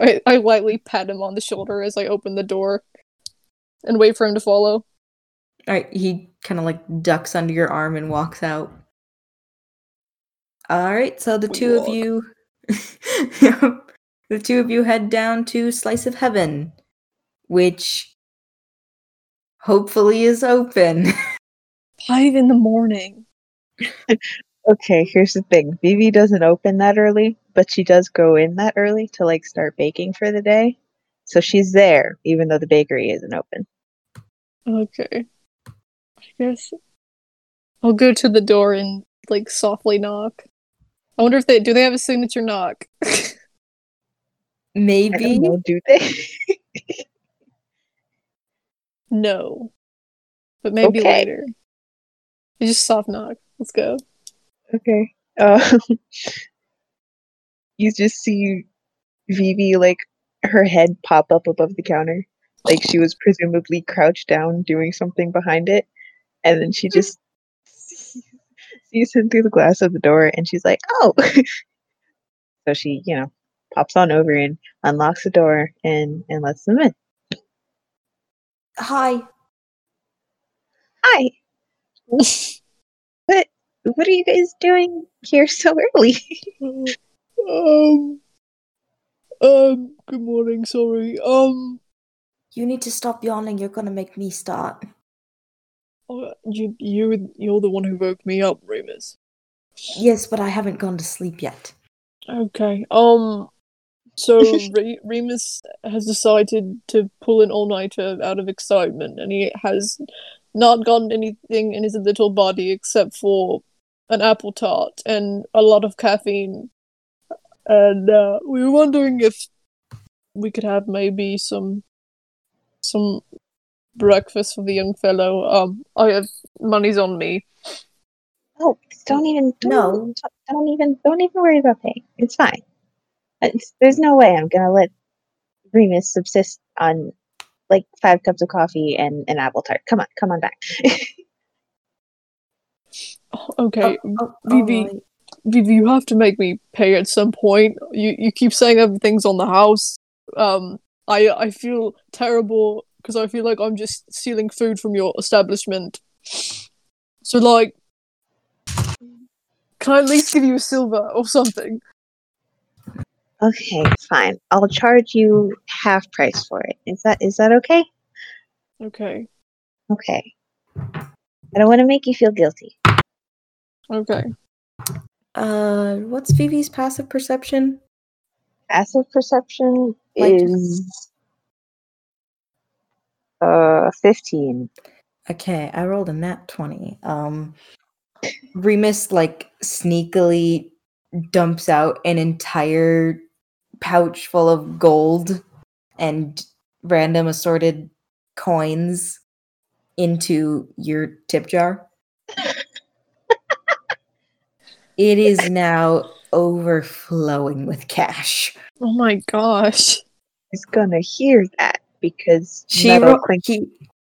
I I lightly pat him on the shoulder as I open the door, and wait for him to follow. All right, he kind of like ducks under your arm and walks out. All right, so the We two of you, the two of you head down to Slice of Heaven, which hopefully is open. Five in the morning. Okay, here's the thing. Vivi doesn't open that early, but she does go in that early to like start baking for the day. So she's there, even though the bakery isn't open. Okay. I guess I'll go to the door and like softly knock. I wonder if they do they have a signature knock. I Maybe. don't know, do they? no. But maybe Okay. later. You just soft knock. Let's go. Okay. Uh, you just see Vivi like her head pop up above the counter, like she was presumably crouched down doing something behind it, and then she just sees, sees him through the glass of the door, and she's like, "Oh." so she, you know, pops on over and unlocks the door and and lets them in. Hi. Hi. What what are you guys doing here so early? um Um good morning, sorry. Um You need to stop yawning. You're gonna make me start. uh, you you you're the one who woke me up, Remus. Yes, but I haven't gone to sleep yet. Okay. Um. So Re- Remus has decided to pull an all-nighter out of excitement, and he has not gotten anything in his little body except for an apple tart and a lot of caffeine. And uh, we were wondering if we could have maybe some some breakfast for the young fellow. Um, I have money's on me. Oh, don't even don't, No. don't- don't even don't even worry about paying. It's fine. It's, there's no way I'm gonna let Remus subsist on like five cups of coffee and an apple tart. Come on, come on back. Okay, Oh, Vivi, alright. Vivi, you have to make me pay at some point. You you keep saying everything's on the house. Um, I I feel terrible because I feel like I'm just stealing food from your establishment. So like, can I at least give you a silver or something? okay, fine. I'll charge you half price for it. Is that is that okay? Okay, Okay. I don't want to make you feel guilty. Okay. Uh, what's Vivi's passive perception? Passive perception Like- is uh fifteen. Okay, I rolled a nat 20. Um Remus like sneakily dumps out an entire pouch full of gold and random assorted coins into your tip jar. It is now overflowing with cash. Oh my gosh. He's gonna hear that because She metal ro- clink- he,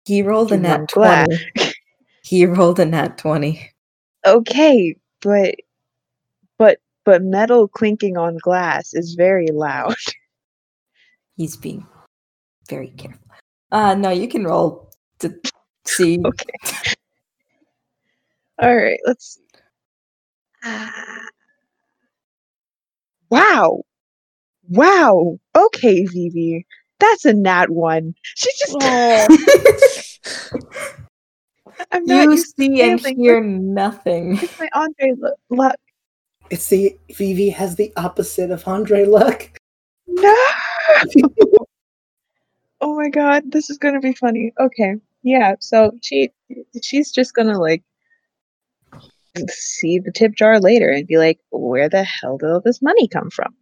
he rolled a to nat 20. He rolled a nat 20. Okay, but but but metal clinking on glass is very loud. He's being very careful. Uh no, you can roll to see. Okay. All right, let's see. Ah. wow. Wow. Okay, Vivi. That's a nat one. She just Oh, I'm not you used to see and failing. hear nothing. It's my Andre lu- luck. It's the Vivi has the opposite of Andre luck. No. oh my god, this is gonna be funny. Okay, yeah. So she she's just gonna like see the tip jar later and be like, "Where the hell did all this money come from?"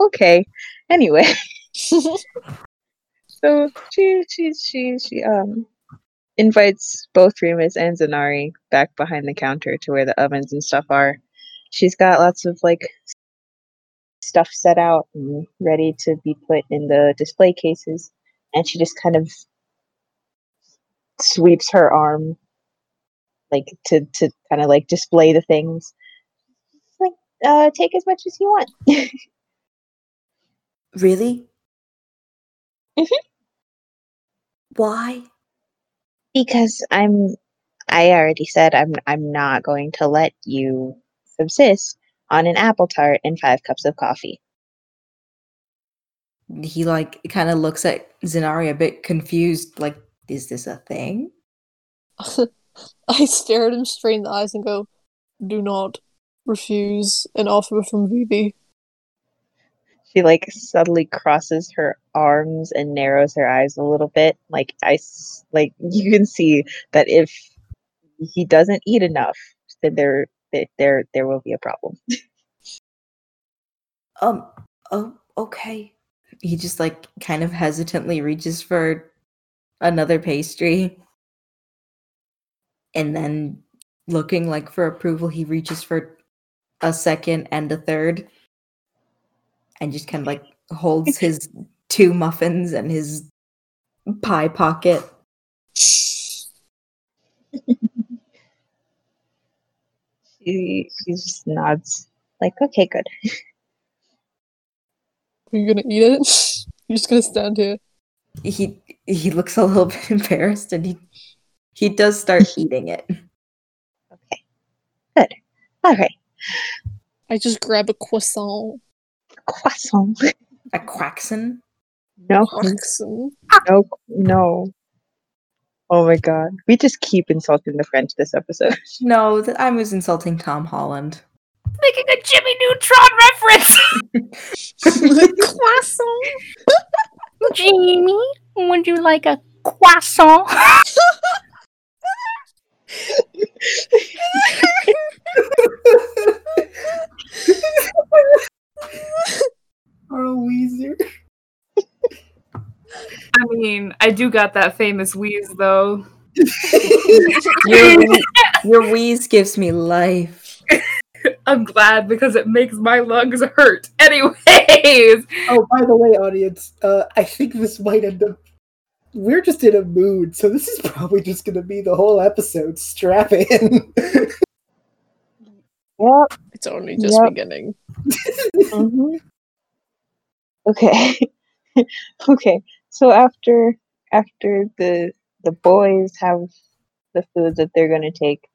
Okay. Anyway, so she she she she um invites both Remus and Zynari back behind the counter to where the ovens and stuff are. She's got lots of like stuff set out and ready to be put in the display cases, and she just kind of sweeps her arm like to to kind of like display the things. Like, uh, take as much as you want. Really? Mhm. Why? because I'm I already said I'm I'm not going to let you subsist on an apple tart and five cups of coffee. He like kind of looks at Zynari a bit confused, like, is this a thing? I stare at him straight in the eyes and go, "Do not refuse an offer from Vivi." She like subtly crosses her arms and narrows her eyes a little bit. Like I like you can see that if he doesn't eat enough, then there that there there will be a problem. Um, oh, okay. He just like kind of hesitantly reaches for another pastry. And then looking like for approval, he reaches for a second and a third. And just kind of like holds his two muffins and his pie pocket. She she just nods like okay good. Are you gonna eat it? You're just gonna stand here. He he looks a little bit embarrassed and he he does start eating it. Okay. Good. All right. I just grab a croissant. Croissant. A quaxon? No. Croissant. No, no. Oh my god. We just keep insulting the French this episode. No, th- I was insulting Tom Holland. Making a Jimmy Neutron reference. croissant. Jamie, would you like a croissant? Carl Wheezer. I mean, I do got that famous wheeze though. Your, your wheeze gives me life. I'm glad because it makes my lungs hurt. Anyways, Oh, by the way, audience, uh, I think this might end up. We're just in a mood, so this is probably just going to be the whole episode. Strap in. Yep. It's only just Yep. beginning. hmm Okay. okay. So after after the the boys have the food that they're gonna take,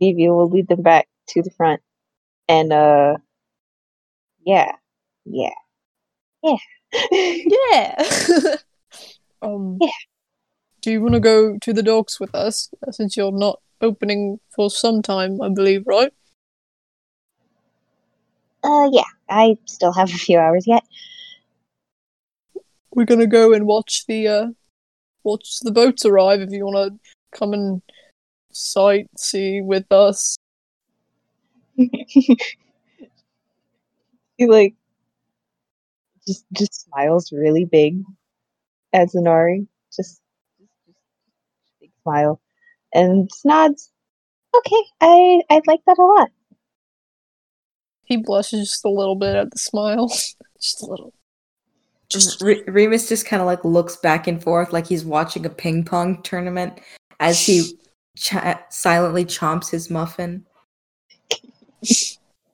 Vivi will lead them back to the front, and uh, yeah, yeah, yeah. Yeah. Um. Yeah. Do you want to go to the docks with us? Since you're not opening for some time, I believe, right? uh, yeah. I still have a few hours yet. We're gonna go and watch the uh, watch the boats arrive. If you want to come and sightsee with us. he like just just smiles really big at Zynari. Just, just, just big smile. And nods. Okay, I I'd like that a lot. He blushes just a little bit at the smile, just a little. Just Re- Remus just kind of like looks back and forth like he's watching a ping pong tournament as he ch- silently chomps his muffin.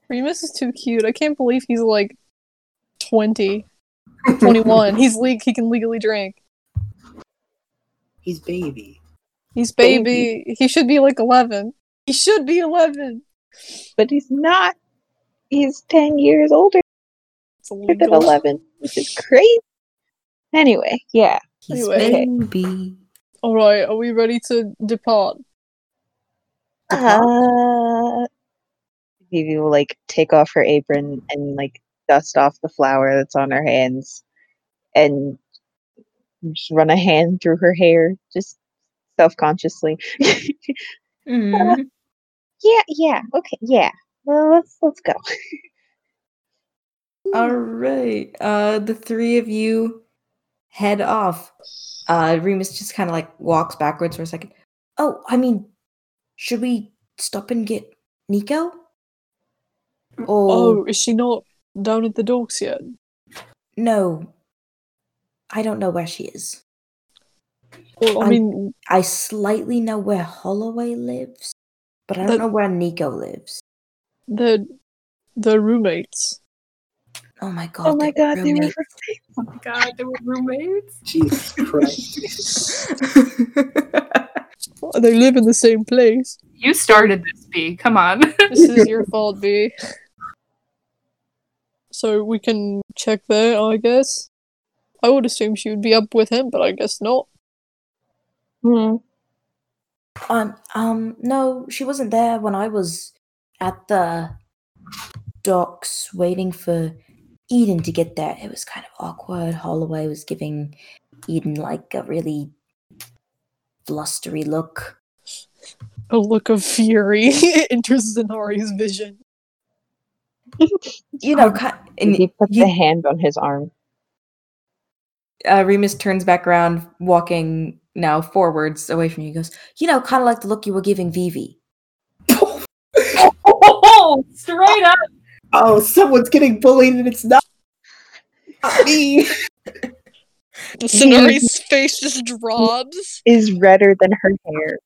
Remus is too cute. I can't believe he's like 20, 21. he's le- he can legally drink. He's baby. He's baby. He should be like 11. He should be 11. But he's not. He's 10 years older It's than 11, which is crazy. Anyway, yeah. He's Anyway. baby. All right, are we ready to depart? Uh, Vivi will like take off her apron and like dust off the flour that's on her hands and just run a hand through her hair, just self consciously. Mm. yeah, yeah, okay, yeah. Well, let's let's go. All right. Uh, the three of you head off. Uh, Remus just kind of like walks backwards for a second. Oh, I mean, should we stop and get Nico? Oh, Oh, is she not down at the docks yet? no. I don't know where she is. Well, I I- mean, I slightly know where Holloway lives, but I don't That- know where Nico lives. they're they're roommates. Oh my oh god. Oh my they're god, they were roommates. Oh my god, they were roommates. Jesus Christ. Oh, They live in the same place. You started this, B. Come on. This is your fault, B. So we can check there, I guess. I would assume she would be up with him, but I guess not. Hmm. Um, um, no, she wasn't there when I was at the docks waiting for Edyn to get there. It was kind of awkward. Holloway was giving Edyn like a really blustery look. A look of fury enters Zynari's vision. You know, ki- and he puts you- a hand on his arm. uh, Remus turns back around, walking now forwards away from you. He goes, you know, kind of like the look you were giving Vivi. Oh, straight up. oh, someone's getting bullied and it's not, not me. Zynari's face just drops. Is redder than her hair.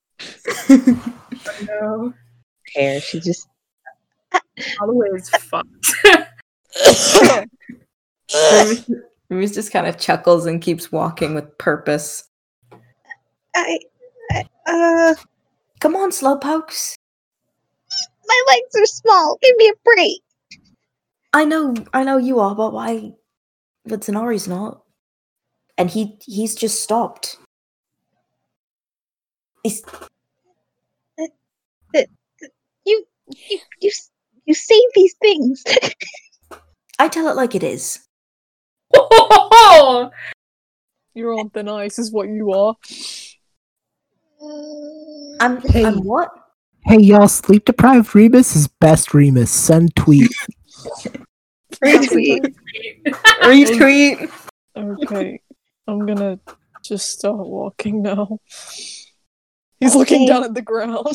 No. Hair. She just Holloway is fucked. Remus, Remus just kind of chuckles and keeps walking with purpose. I, I uh Come on, slowpokes. my legs are small. Give me a break. I know, I know you are, but why? But Zynari's not, and he he's just stopped. He's, You you you, s- you say these things. I tell it like it is. You're on thin ice, is what you are. Mm. I'm, Hey. I'm what? Hey y'all, sleep deprived Remus is best Remus. Send tweet. Retweet. Retweet. Okay, I'm gonna just start walking now. He's looking down at the ground.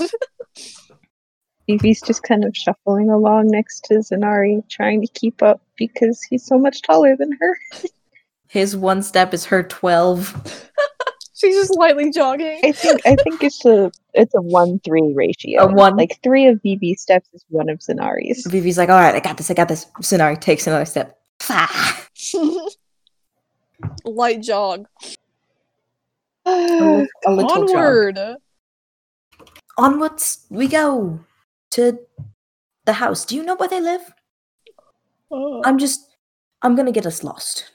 Vivi's just kind of shuffling along next to Zynari, trying to keep up because he's so much taller than her. His one step is her twelve. She's just lightly jogging. I think I think it's a it's a one three ratio. A one- like three of Vivi's steps is one of Zynari's. Vivi's like, all right, I got this, I got this. Zynari takes another step. Light jog. A little jog. Onward. Onwards we go to the house. Do you know where they live? Uh, I'm just, I'm gonna get us lost.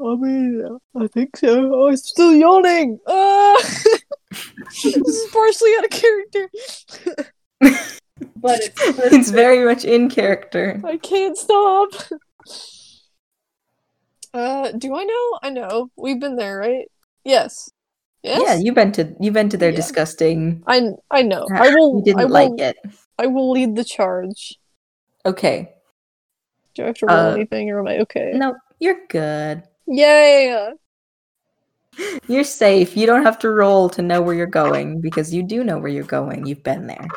I mean, I think so. Oh, I'm still yawning. Ah! this is partially out of character. But it's, it's very much in character. I can't stop. Uh, do I know? I know. We've been there, right? Yes. Yes. Yeah, you've been to you've been to their Yeah. disgusting. I I know. I will. You didn't I will, like it. I will lead the charge. Okay. Do I have to roll Uh, anything, or am I okay? No, you're good. Yay! You're safe. You don't have to roll to know where you're going because you do know where you're going. You've been there.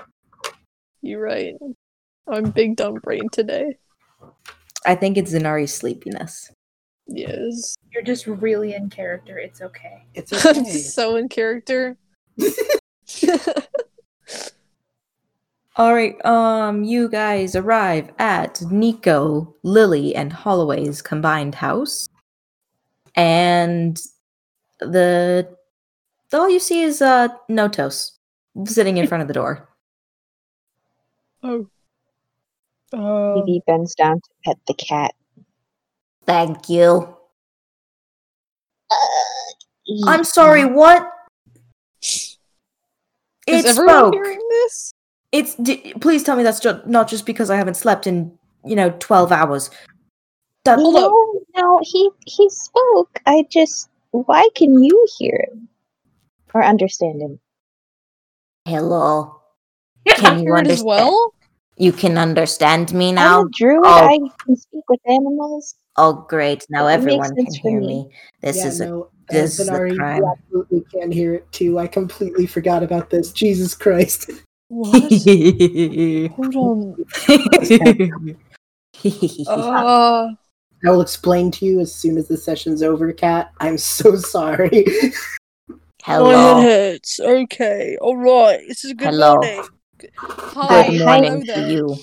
You're right. I'm big dumb brain today. I think it's Zynari's sleepiness. Yes. You're just really in character. It's okay. It's I'm okay. so in character. All right, um, you guys arrive at Nico, Lily, and Holloway's combined house, and the all you see is uh Notos sitting in front of the door. Oh. Um, Vivi bends down to pet the cat. Thank you. Uh, I'm sorry. What? is It everyone spoke. hearing this? It's. D- please tell me that's ju- not just because I haven't slept in you know twelve hours. That- Hold up. no, no, he he spoke. I just why can you hear him or understand him? Hello. I Can you hear it as understand? well? You can understand me I'm now. a druid. Oh. I can speak with animals. Oh, great! Now It everyone can hear me. me. This yeah, is a no, this is a crime. you absolutely can hear it too. I completely forgot about this. Jesus Christ. What? Hold on. Uh, I will explain to you as soon as the session's over, Kat. I'm so sorry. my Hello. head hurts. Okay. All right. This is a good Hello. morning. Hi. Good Hi, morning hello to you.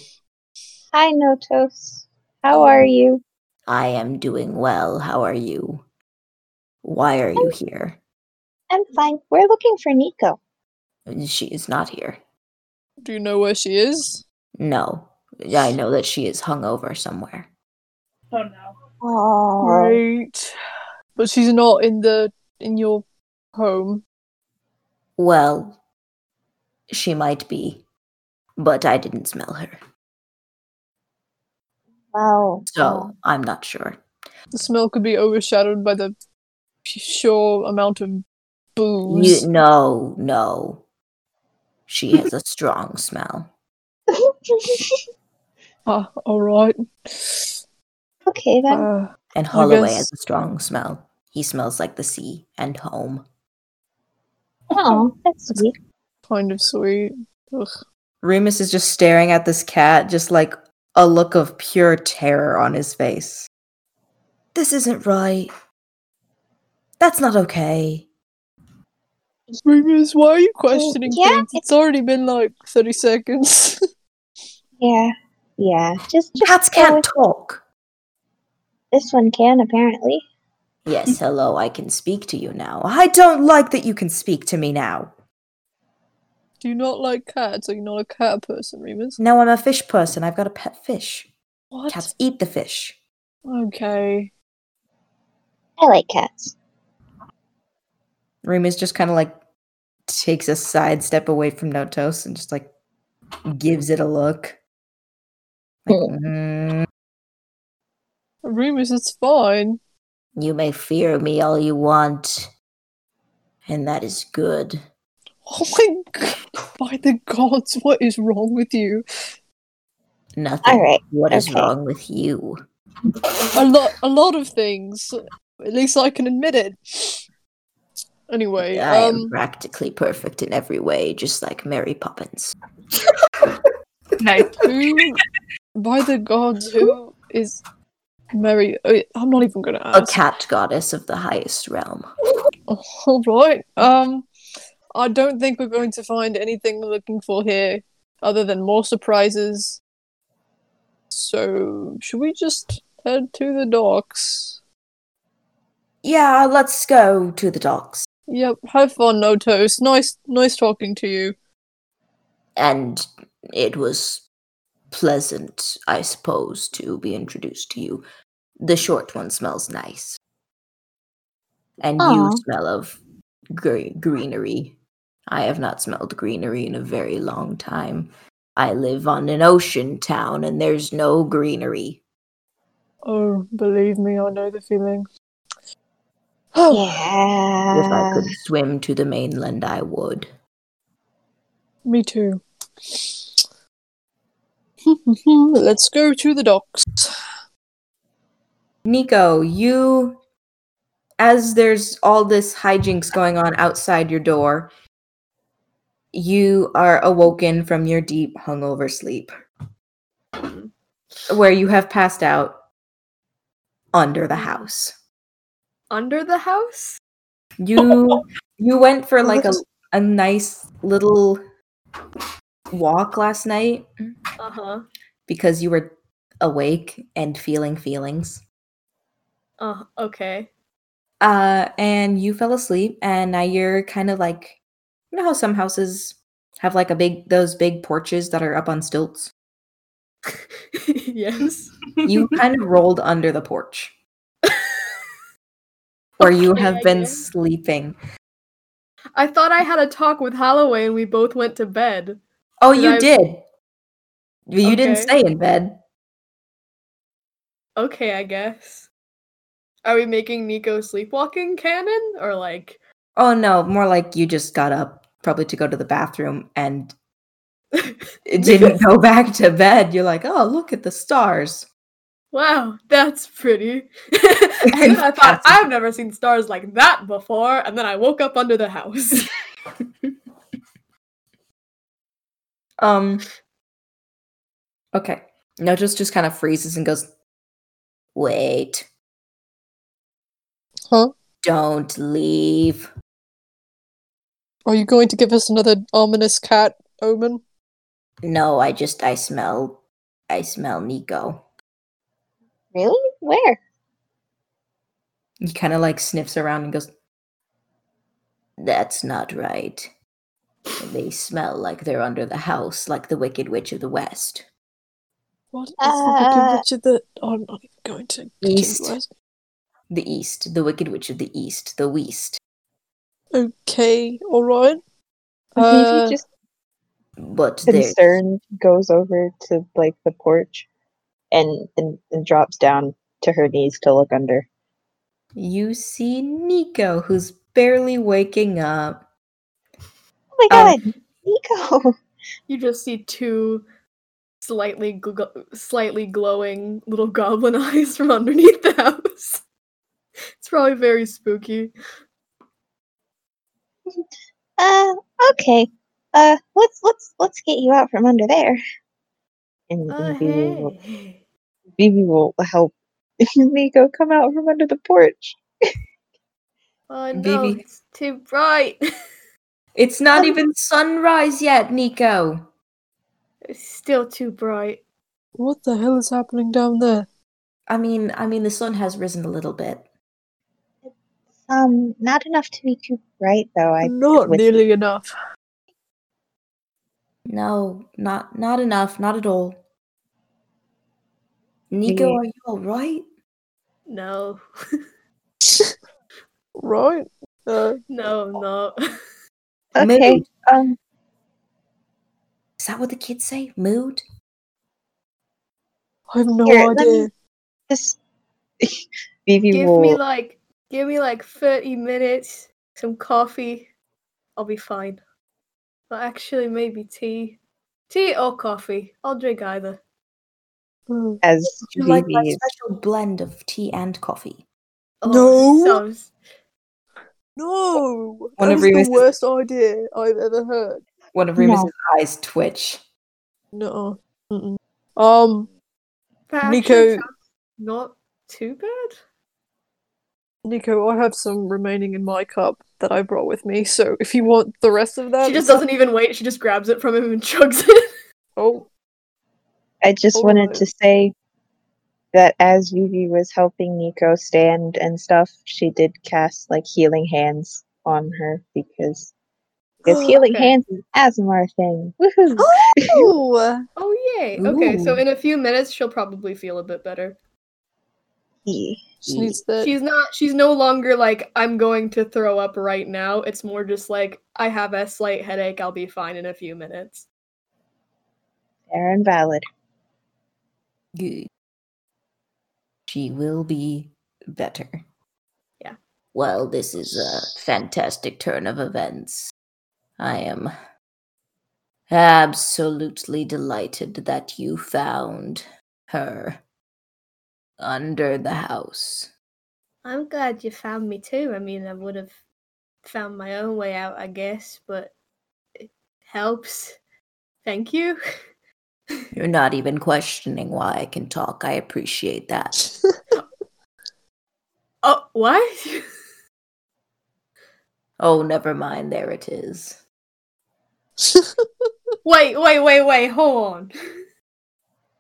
Hi, Notos. How are you? I am doing well. How are you? Why are you here? I'm fine. We're looking for Nico. She is not here. Do you know where she is? No. I know that she is hungover somewhere. Oh no. Oh, Great. But she's not in the in your home. Well, she might be, but I didn't smell her, wow. so I'm not sure. The smell could be overshadowed by the sure amount of booze. You, no, no. She has a strong smell. Ah, all right. okay then. Uh, And Holloway guess- has a strong smell. He smells like the sea and home. oh, that's sweet. kind of sweet. Ugh. Remus is just staring at this cat, just like a look of pure terror on his face. This isn't right. That's not okay. Remus, why are you questioning yeah, things? It's already been like 30 seconds. Yeah, yeah. Just, just Cats can't with- talk. This one can apparently. Yes, hello, I can speak to you now. I don't like that you can speak to me now. Do you not like cats? Are you not a cat person, Remus? No, I'm a fish person. I've got a pet fish. What? Cats eat the fish. Okay. I like cats. Remus just kind of like takes a side step away from Notos and just like gives it a look. Like, "Mm, Remus, it's fine. you may fear me all you want, and that is good. Oh my god. By the gods, what is wrong with you? Nothing. All right. What is okay. wrong with you? A lot a lot of things. At least I can admit it. Anyway, I am um practically perfect in every way, just like Mary Poppins. Nice. who by the gods who is Mary uh, I'm not even gonna ask. A cat goddess of the highest realm. All right. Um, I don't think we're going to find anything we're looking for here, other than more surprises. So, should we just head to the docks? Yeah, let's go to the docks. Yep. Have fun, Notos. Nice, nice talking to you. And it was pleasant, I suppose, to be introduced to you. The short one smells nice. And you smell of gre- greenery. I have not smelled greenery in a very long time. I live on an ocean town and there's no greenery. Oh, believe me, I know the feeling. Oh, Yeah. If I could swim to the mainland, I would. me too. Let's go to the docks. Nico, you, as there's all this hijinks going on outside your door, you are awoken from your deep hungover sleep, where you have passed out under the house. Under the house? You you went for like a a nice little walk last night Uh huh. because you were awake and feeling feelings. Uh, okay. Uh, and you fell asleep, and now you're kind of like, you know how some houses have like a big those big porches that are up on stilts. yes. You kind of rolled under the porch, or you Okay, have been sleeping. I thought I had a talk with Holloway and we both went to bed. Oh, you I- did. You didn't stay in bed. Okay, I guess. Are we making Nico sleepwalking canon or like? Oh no, more like you just got up, probably to go to the bathroom, and it didn't go back to bed. You're like, oh, look at the stars. Wow, that's pretty. and then I thought That's- I've never seen stars like that before, and then I woke up under the house. Um. Okay. No, just just kind of freezes and goes. Wait. Huh? Don't leave. Are you going to give us another ominous cat omen? No, I just I smell I smell Nico. Really? Where? He kind of like sniffs around and goes, That's not right. They smell like they're under the house, like the Wicked Witch of the West. What is the Wicked Uh, Witch of the? Oh, I'm not even going to East. The East, the Wicked Witch of the East, the West. Okay, all right. Vivi Uh, just But there's concerned goes over to like the porch and, and and drops down to her knees to look under. you see Nico, who's barely waking up. Oh my Um, god, Nico! you just see two slightly gl- slightly glowing little goblin eyes from underneath the house. It's probably very spooky. Uh, okay. Uh, let's let's let's get you out from under there. And, and Vivi, will, hey. Vivi will help Nico come out from under the porch. Oh no, Vivi. it's too bright. It's not Um, even sunrise yet, Nico. it's still too bright. what the hell is happening down there? I mean, I mean the sun has risen a little bit. Um, not enough to be too bright though. I Not with- nearly enough. No, not not enough, not at all. Nico, Maybe- are you all right? No, Right? Uh, no, no. Okay. Mood. Um, Is that what the kids say? Mood? I have no Here, let idea. me- just Vivi give will. me like, give me like thirty minutes, some coffee. I'll be fine. But actually, maybe tea, tea or coffee. I'll drink either. Hmm. as you like my special blend of tea and coffee? Oh, No. sounds No! One of That is Remus's- the worst idea I've ever heard. One of No. Eyes twitch. No. Mm-mm. Um, That Nico- not too bad. Nico, I have some remaining in my cup that I brought with me, so if you want the rest of that. She just doesn't even wait. She just grabs it from him and chugs it. Oh, I just oh, wanted Alright. to say that as Vivi was helping Nico stand and stuff, she did cast like healing hands on her because because healing Okay. hands is Aasimar thing. Woohoo! oh! Oh yay! Okay, so in a few minutes she'll probably feel a bit better. Yeah. She needs that. She's not. She's no longer like I'm going to throw up right now. It's more just like I have a slight headache. I'll be fine in a few minutes. Fair and valid. Good. She will be better. Yeah. Well, this is a fantastic turn of events. I am absolutely delighted that you found her under the house. I'm glad you found me too. I mean, I would have found my own way out, I guess, but it helps. Thank you. You're not even questioning why I can talk. I appreciate that. Oh, what? Oh, never mind. There it is. Wait, wait, wait, wait, hold on.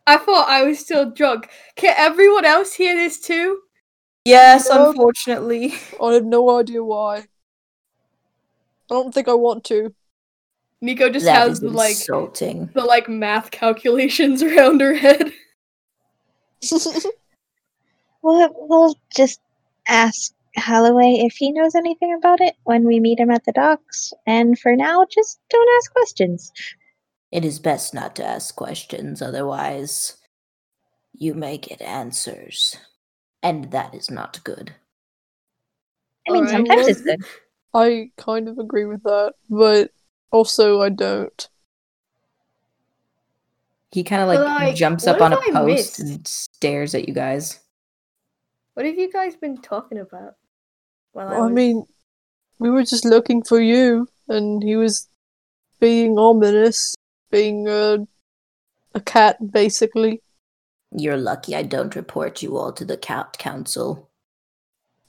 I thought I was still drunk. Can everyone else hear this too? Yes, Nope. unfortunately. I have no idea why. I don't think I want to. Nico just That has the like insulting. the like math calculations around her head. We'll, we'll just ask Holloway if he knows anything about it when we meet him at the docks. And for now, just don't ask questions. It is best not to ask questions, otherwise, you may get answers. And that is not good. I mean, sometimes well- it's good. I kind of agree with that, but also I don't. He kind of like, like, jumps up on a post missed? and stares at you guys. What have you guys been talking about? Well, I, I mean, we were just looking for you, and he was being ominous, being a a cat, basically. You're lucky I don't report you all to the Cat Council.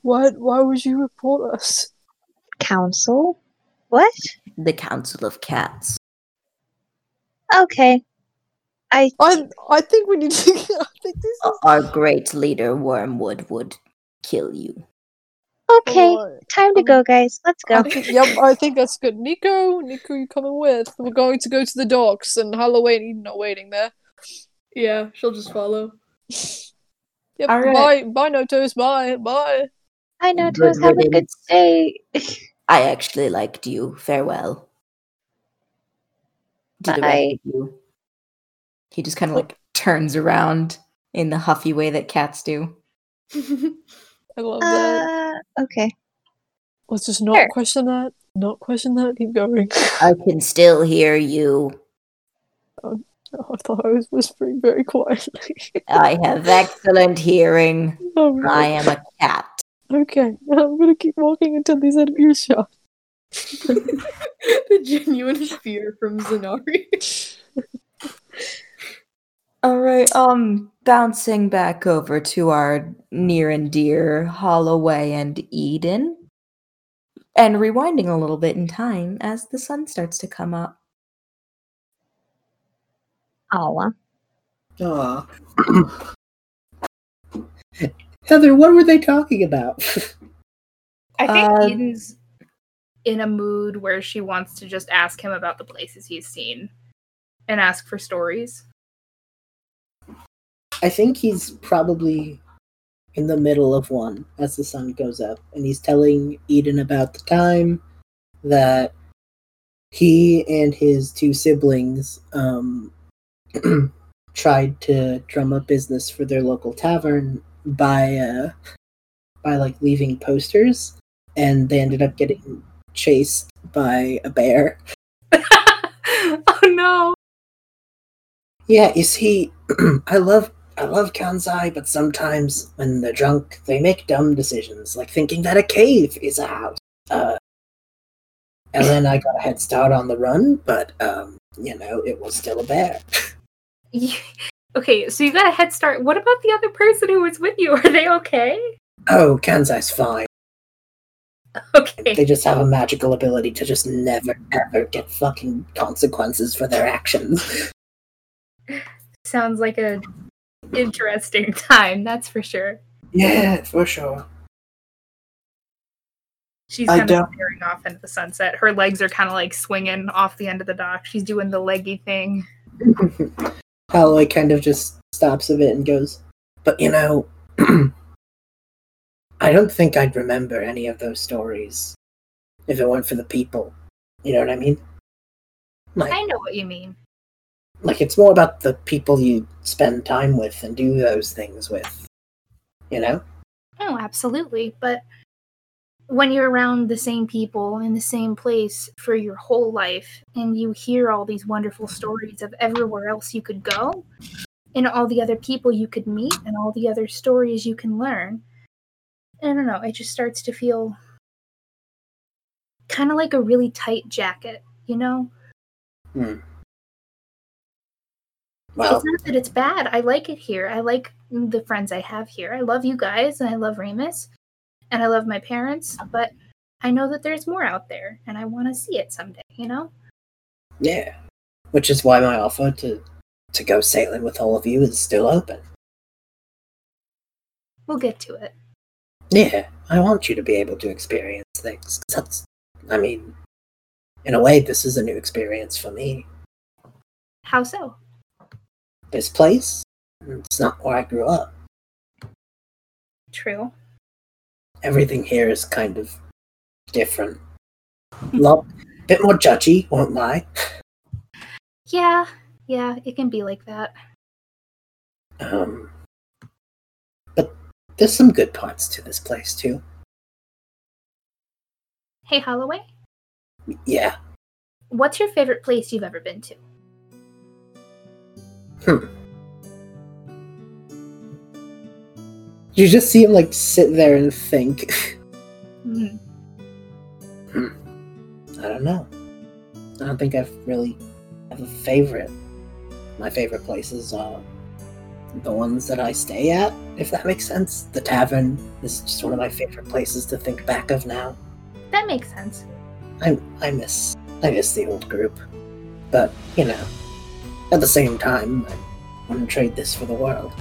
What? Why would you report us? Council? What? The Council of Cats. Okay. I I I think we need to. I think this is Our great leader, Wormwood, would kill you. Okay. alright. Time to go, guys. Let's I go. think, yep, I think that's good. Nico, Nico, you coming with? We're going to go to the docks, and Holloway and Edyn are waiting there. yeah, she'll just follow. Yep. Alright. Bye, bye, Notos. Bye, bye. I know, Good Toes. Have a good day. I actually liked you. Farewell. To Bye. you. He just kind of like turns around in the huffy way that cats do. I love that. Uh, okay. Let's just not sure. question that. Not question that. Keep going. I can still hear you. I thought I was whispering very quietly. I have excellent hearing. oh, no. I am a cat. Okay, I'm gonna keep walking until he's out of your earshot. the genuine fear from Zynari. All right, um, bouncing back over to our near and dear Holloway and Edyn, and rewinding a little bit in time as the sun starts to come up. Aw. Aw. Heather, what were they talking about? I think Uh, Edyn's in a mood where she wants to just ask him about the places he's seen and ask for stories. I think he's probably in the middle of one as the sun goes up, and he's telling Edyn about the time that he and his two siblings um, tried to drum up business for their local tavern by uh, by like leaving posters, and they ended up getting chased by a bear. oh no. Yeah, you see, I love I love Kansai, but sometimes when they're drunk, they make dumb decisions, like thinking that a cave is a house. Uh, and then I got a head start on the run, but um, you know, it was still a bear. Okay, so you got a head start. What about the other person who was with you? Are they okay? Oh, Kansai's fine. Okay. They just have a magical ability to just never ever get fucking consequences for their actions. Sounds like a interesting time, that's for sure. Yeah, for sure. She's kind of staring off into the sunset. Her legs are kind of like swinging off the end of the dock. She's doing the leggy thing. Holloway kind of just stops a bit and goes, But you know, I don't think I'd remember any of those stories if it weren't for the people. You know what I mean? Like, I know what you mean. Like it's more about the people you spend time with and do those things with. You know? Oh, absolutely. But when you're around the same people in the same place for your whole life and you hear all these wonderful stories of everywhere else you could go and all the other people you could meet and all the other stories you can learn, I don't know, it just starts to feel kind of like a really tight jacket, you know? Hmm. Well, it's not that it's bad. I like it here. I like the friends I have here. I love you guys and I love Remus and I love my parents, but I know that there's more out there and I want to see it someday, you know? yeah. which is why my offer to to go sailing with all of you is still open. We'll get to it. Yeah, I want you to be able to experience things. That's, I mean, in a way, this is a new experience for me. How so? This place, it's not where I grew up. True. Everything here is kind of different. Lot, bit more judgy, won't lie. Yeah, yeah, it can be like that. Um, but there's some good parts to this place too. Hey, Holloway, Yeah. what's your favorite place you've ever been to? You just see him like sit there and think. Hmm. I don't know. I don't think I've really have a favorite. My favorite places are the ones that I stay at, if that makes sense. The tavern is just one of my favorite places to think back of now. That makes sense. I I miss I miss the old group, but you know, at the same time, I wouldn't trade this for the world.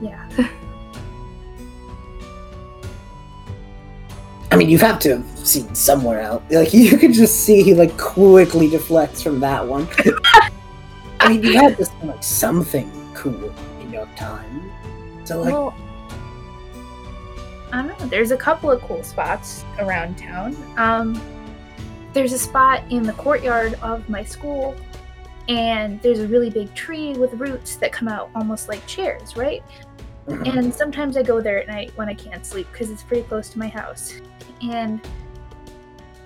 Yeah. I mean, you have to have seen somewhere else. Like you could just see he like quickly deflects from that one. I mean, you had to see like something cool in your time. So like, well, I don't know. There's a couple of cool spots around town. Um, there's a spot in the courtyard of my school, and there's a really big tree with roots that come out almost like chairs, right? Mm-hmm. And sometimes I go there at night when I can't sleep because it's pretty close to my house. And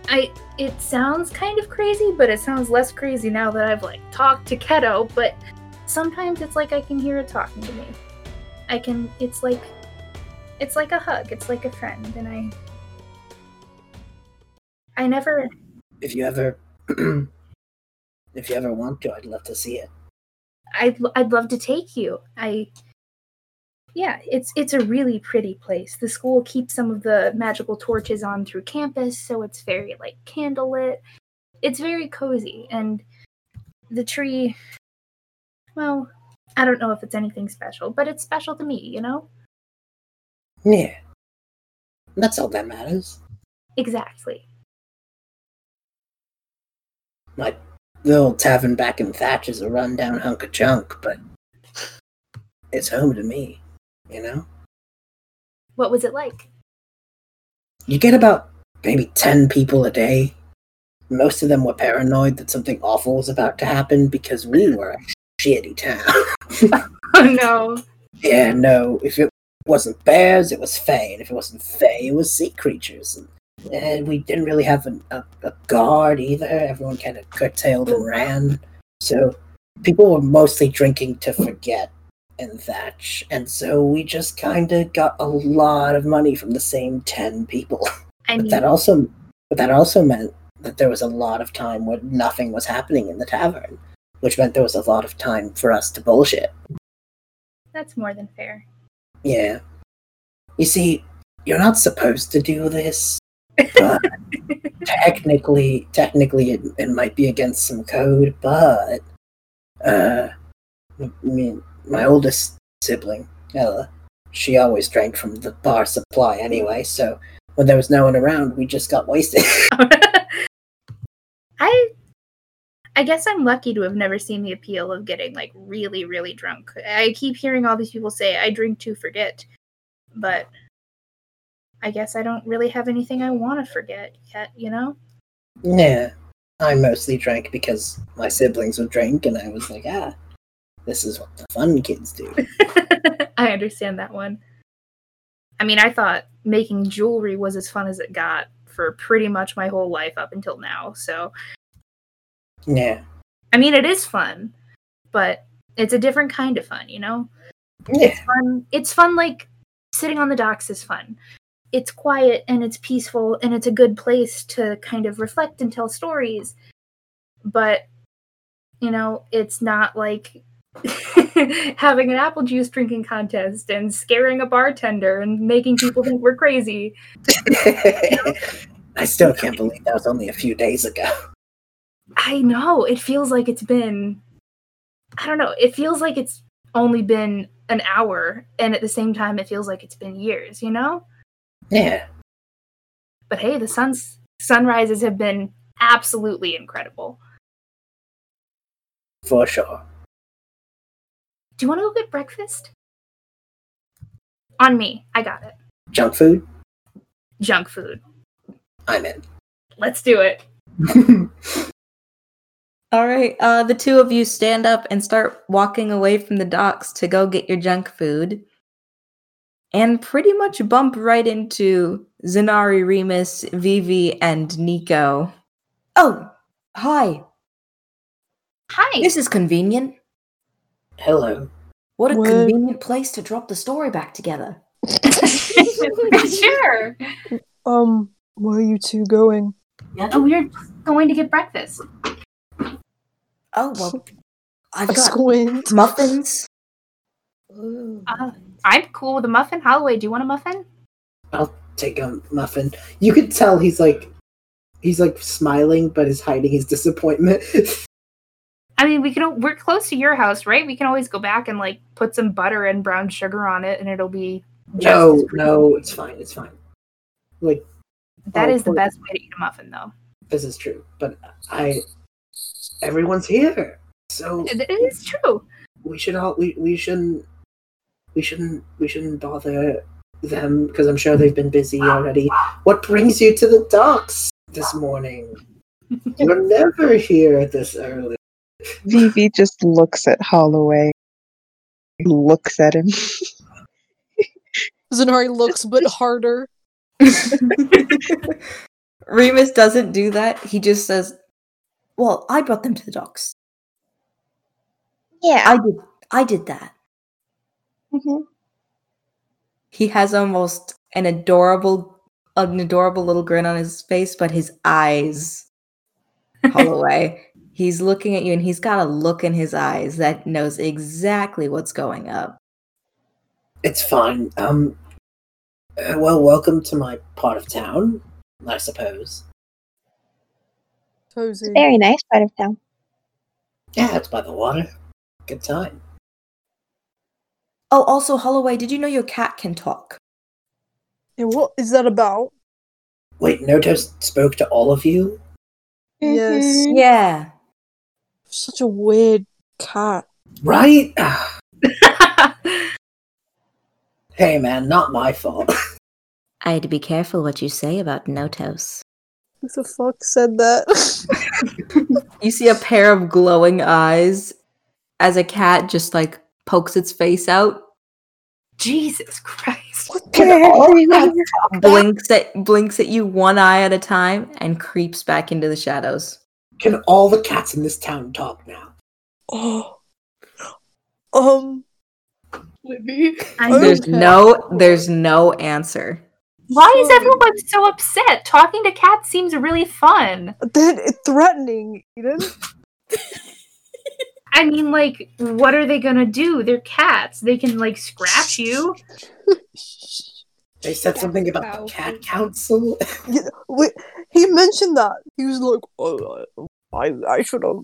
I it sounds kind of crazy, but it sounds less crazy now that I've like talked to Keto, but sometimes it's like I can hear it talking to me. I can it's like it's like a hug, it's like a friend, and I I never if you ever, if you ever want to, I'd love to see it. I'd I'd love to take you. I yeah, it's it's a really pretty place. The school keeps some of the magical torches on through campus, so it's very like candlelit. It's very cozy and the tree well, I don't know if it's anything special, but it's special to me, you know? Yeah, that's all that matters. Exactly. My little tavern back in Thatch is a rundown hunk of junk, but it's home to me. You know. What was it like? you get about maybe 10 people a day. Most of them were paranoid that something awful was about to happen because we were a shitty town. Oh no. yeah, no, if it wasn't bears, it was fae, and if it wasn't fae, it was sea creatures. And, and we didn't really have an, a, a guard either. Everyone kind of curtailed and ran. So people were mostly drinking to forget and Thatch. And so we just kind of got a lot of money from the same 10 people. I But that also but that also meant that there was a lot of time where nothing was happening in the tavern, which meant there was a lot of time for us to bullshit. that's more than fair. Yeah. You see, you're not supposed to do this, technically technically it, it might be against some code, but uh I mean my oldest sibling, Ella, she always drank from the bar supply anyway, so when there was no one around, we just got wasted. I I guess I'm lucky to have never seen the appeal of getting like really really drunk. I keep hearing all these people say I drink to forget, but I guess I don't really have anything I want to forget yet, you know? Yeah, I mostly drank because my siblings would drink, and I was like, ah, this is what the fun kids do. I understand that one. I mean, I thought making jewelry was as fun as it got for pretty much my whole life up until now. So, Yeah, I mean, it is fun, but it's a different kind of fun, you know? yeah, fun. It's fun like sitting on the docks is fun. It's quiet and it's peaceful and it's a good place to kind of reflect and tell stories. But you know, it's not like having an apple juice drinking contest and scaring a bartender and making people think we're crazy. I still can't believe that was only a few days ago. I know. It feels like it's been I don't know. It feels like it's only been an hour and at the same time it feels like it's been years, you know? Yeah. But hey, the sun's sunrises have been absolutely incredible. For sure. Do you want to go get breakfast? On me. I got it. Junk food? Junk food. I'm in. Let's do it. All right, uh, the two of you stand up and start walking away from the docks to go get your junk food, and pretty much bump right into Zynari, Remus, Vivi, and Nico. Oh, hi. Hi. This is convenient. Hello. What a What? convenient place to drop the story back together. sure. Um, where are you two going? Oh, we're going to get breakfast. Oh well, I've A got squint. muffins. Uh, I'm cool with a muffin. Holloway, do you want a muffin? I'll take a muffin. You could tell he's like he's like smiling but is hiding his disappointment. I mean, we can. We're close to your house, right? We can always go back and like put some butter and brown sugar on it, and it'll be. no, no, it's fine, it's fine. Like That is the poor- best way to eat a muffin, though. this is true. But I everyone's here. So It, it is true. we should all we, we shouldn't we shouldn't we shouldn't bother them because I'm sure they've been busy already. What brings you to the docks this morning? You're never here this early. Vivi just looks at Holloway. Looks at him. Zynari looks a bit harder. Remus doesn't do that. He just says, "Well, I brought them to the docks. Yeah. I did. I did that." Mhm. He has almost an adorable, an adorable little grin on his face, but his eyes, Holloway, he's looking at you, and he's got a look in his eyes that knows exactly what's going up. It's fine. Um uh, well, welcome to my part of town, I suppose. Cozy. Very nice part of town. Yeah, it's by the water. Good time. Oh, also, Holloway, did you know your cat can talk? And what is that about? Wait, Notos spoke to all of you? Yes. Mhm. Yeah. Such a weird cat. Right? hey man, not my fault. I had to be careful what you say about Notos. Who the fuck said that? You see a pair of glowing eyes as a cat just like pokes its face out, Jesus Christ. what Can the all heck? cats- blinks at blinks at you one eye at a time, and creeps back into the shadows. Can all the cats in this town talk now? Oh. Um. Libby. Oh. There's Okay. no there's no answer. Why is everyone so upset? Talking to cats seems really fun. Then it's threatening, Edyn. I mean, like, what are they gonna do? They're cats. They can like scratch you. They said Cat something about council. the cat council. Yeah, wait, he mentioned that. He was like, oh, I, I should have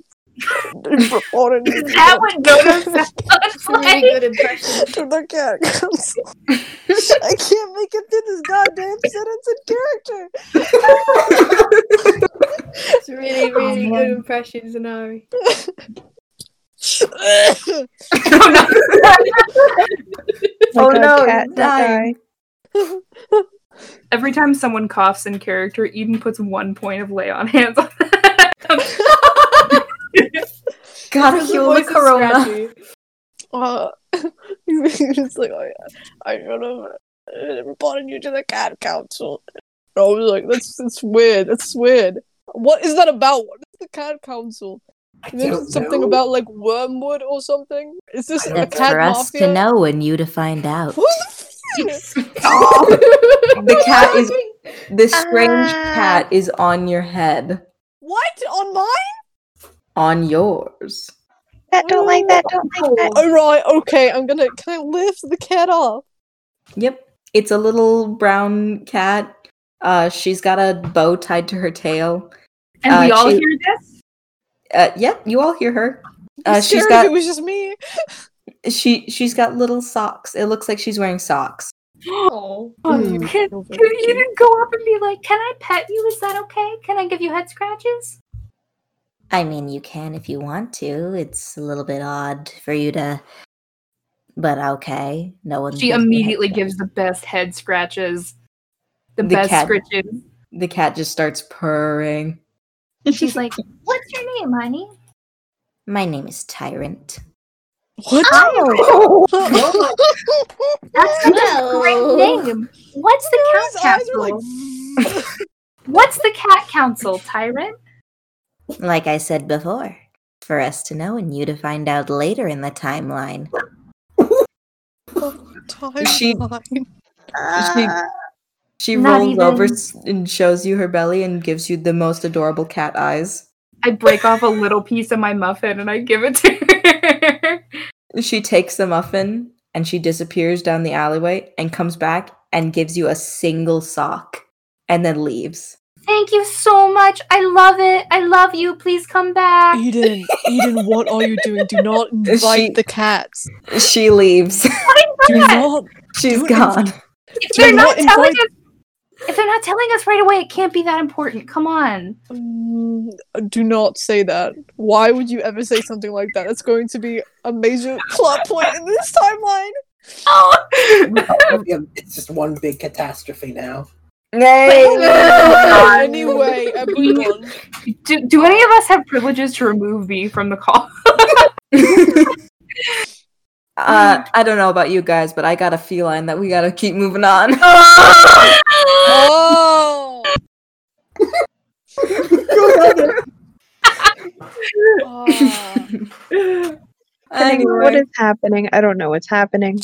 reported that what Dodo sounds It's a really good impression. to the cat council. I can't make it through this goddamn sentence in character. It's a really, oh, really man. good impression, Zynari. Oh, no. Oh, no, cat, dying. die. Every time someone coughs in character, Edyn puts one point of lay on hands on them. Gotta The heal the corona. uh, he was like, I, I should have reported you to the cat council. I was like, that's that's weird. That's weird. What is that about? What is the cat council? I You something know. about like wormwood or something. Is this a cat for us mafia? to know and you to find out. Who the cat is this strange Ah. cat is on your head. What on mine? On yours. That don't like that, don't like that. All right, okay. I'm gonna. Can I lift the cat up? Yep. It's a little brown cat. Uh she's got a bow tied to her tail. And Uh, we all she- hear this? Uh, yep, you all hear her. I'm Uh, she's scared got it was just me. she she's got little socks. It looks like she's wearing socks. Oh. Oh, Hmm. can, Oh, can you cute. didn't go up and be like, "Can I pet you? Is that okay? Can I give you head scratches?" I mean, you can if you want to. It's a little bit odd for you to, but okay. No one. She gives me head immediately gives the best head scratches, the, The best cat- scritches. The cat just starts purring. She's like, "What's your name, honey?" My name is Tyrant. What? Oh, That's such a great name. What's the His cat council? like. What's the cat council, Tyrant? Like I said before, for us to know and you to find out later in the timeline. She- Timeline. She uh, she Not rolls over even- s- and shows you her belly and gives you the most adorable cat eyes. I break off a little piece of my muffin and I give it to her. She takes the muffin and she disappears down the alleyway and comes back and gives you a single sock and then leaves. Thank you so much. I love it. I love you. Please come back. Edyn, Edyn, what are you doing? Do not invite She- the cats. She leaves. Do not. She's Don't gone. If Do they're not not telling us, if they're not telling us right away, it can't be that important. Come on. Mm, do not say that. Why would you ever say something like that? It's going to be a major plot point in this timeline. Oh. It's just one big catastrophe now. anyway, everyone. Do, do any of us have privileges to remove V from the call? Uh, I don't know about you guys, but I got a feline that we gotta keep moving on. Oh! Ah. anyway, What is happening? I don't know what's happening.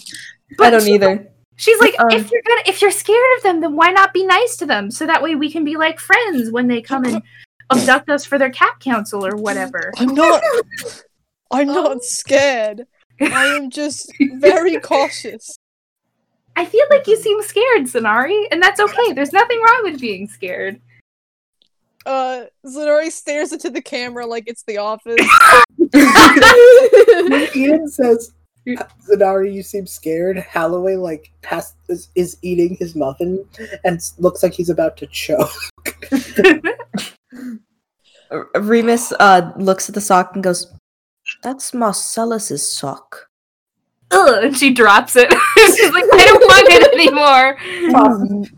I don't either. She's like, Um, if you're gonna, if you're scared of them, then why not be nice to them? So that way we can be like friends when they come and abduct us for their cat council or whatever. I'm not. I'm not scared. I am just very cautious. I feel like you seem scared, Zynari, and that's okay. There's nothing wrong with being scared. Uh, Zynari stares into the camera like it's the office. Ian says, Zynari, you seem scared. Holloway, like, has, is, is eating his muffin and looks like he's about to choke. Remus uh, looks at the sock and goes, "That's Marcellus's sock." Ugh, and she drops it. She's like, I don't want it anymore.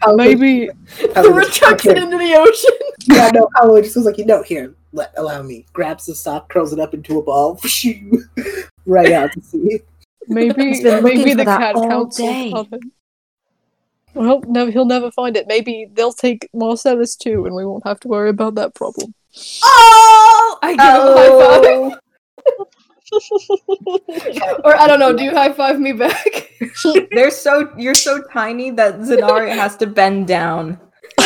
Holloway- Maybe Holloway just- chucks it into the ocean. yeah, no, Holloway just was like, you know, here, let, allow me. Grabs the sock, curls it up into a ball, right out to sea. Maybe maybe the cat all council day. found it. Well, no, he'll never find it. Maybe they'll take Marcellus too, and we won't have to worry about that problem. Oh! I give Oh. him a high five. or I don't know. Do you high five me back? They're so you're so tiny that Zynari has to bend down.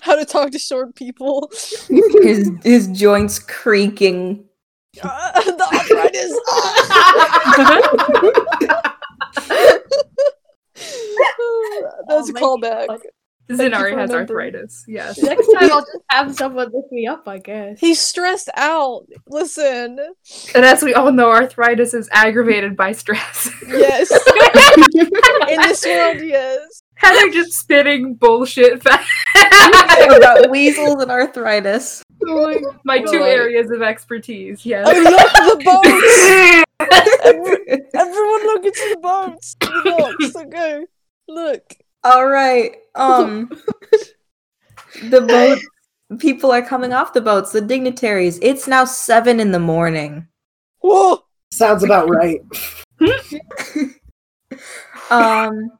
How to talk to short people. His his joints creaking. Uh, the arthritis. That's a my callback. Zynari has arthritis. Yes. Next time I'll just have someone lift me up. I guess. He's stressed out. Listen. And as we all know, arthritis is aggravated by stress. Yes. In this world, yes. Heather just spitting bullshit fast. about weasels and arthritis. Oh my two areas of expertise. Yes. I love the boats. Every- everyone look into the boats. The docks. Okay. Look. All right. Um the boat people are coming off the boats, the dignitaries. It's now 7 in the morning. Whoa. Sounds about right. Um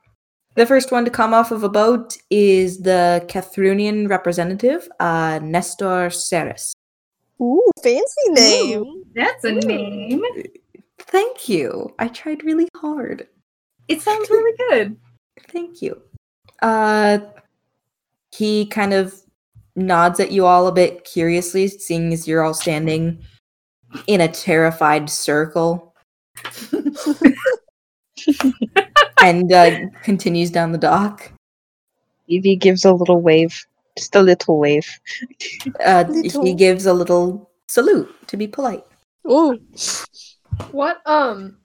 the first one to come off of a boat is the Kethrunian representative, uh Nestor Ceres. Ooh, fancy name. That's a name. Thank you. I tried really hard. It sounds really good. Thank you. Uh he kind of nods at you all a bit curiously, seeing as you're all standing in a terrified circle. and uh, continues down the dock. Evie gives a little wave. Just a little wave. Uh, Little. he gives a little salute to be polite. Oh, What um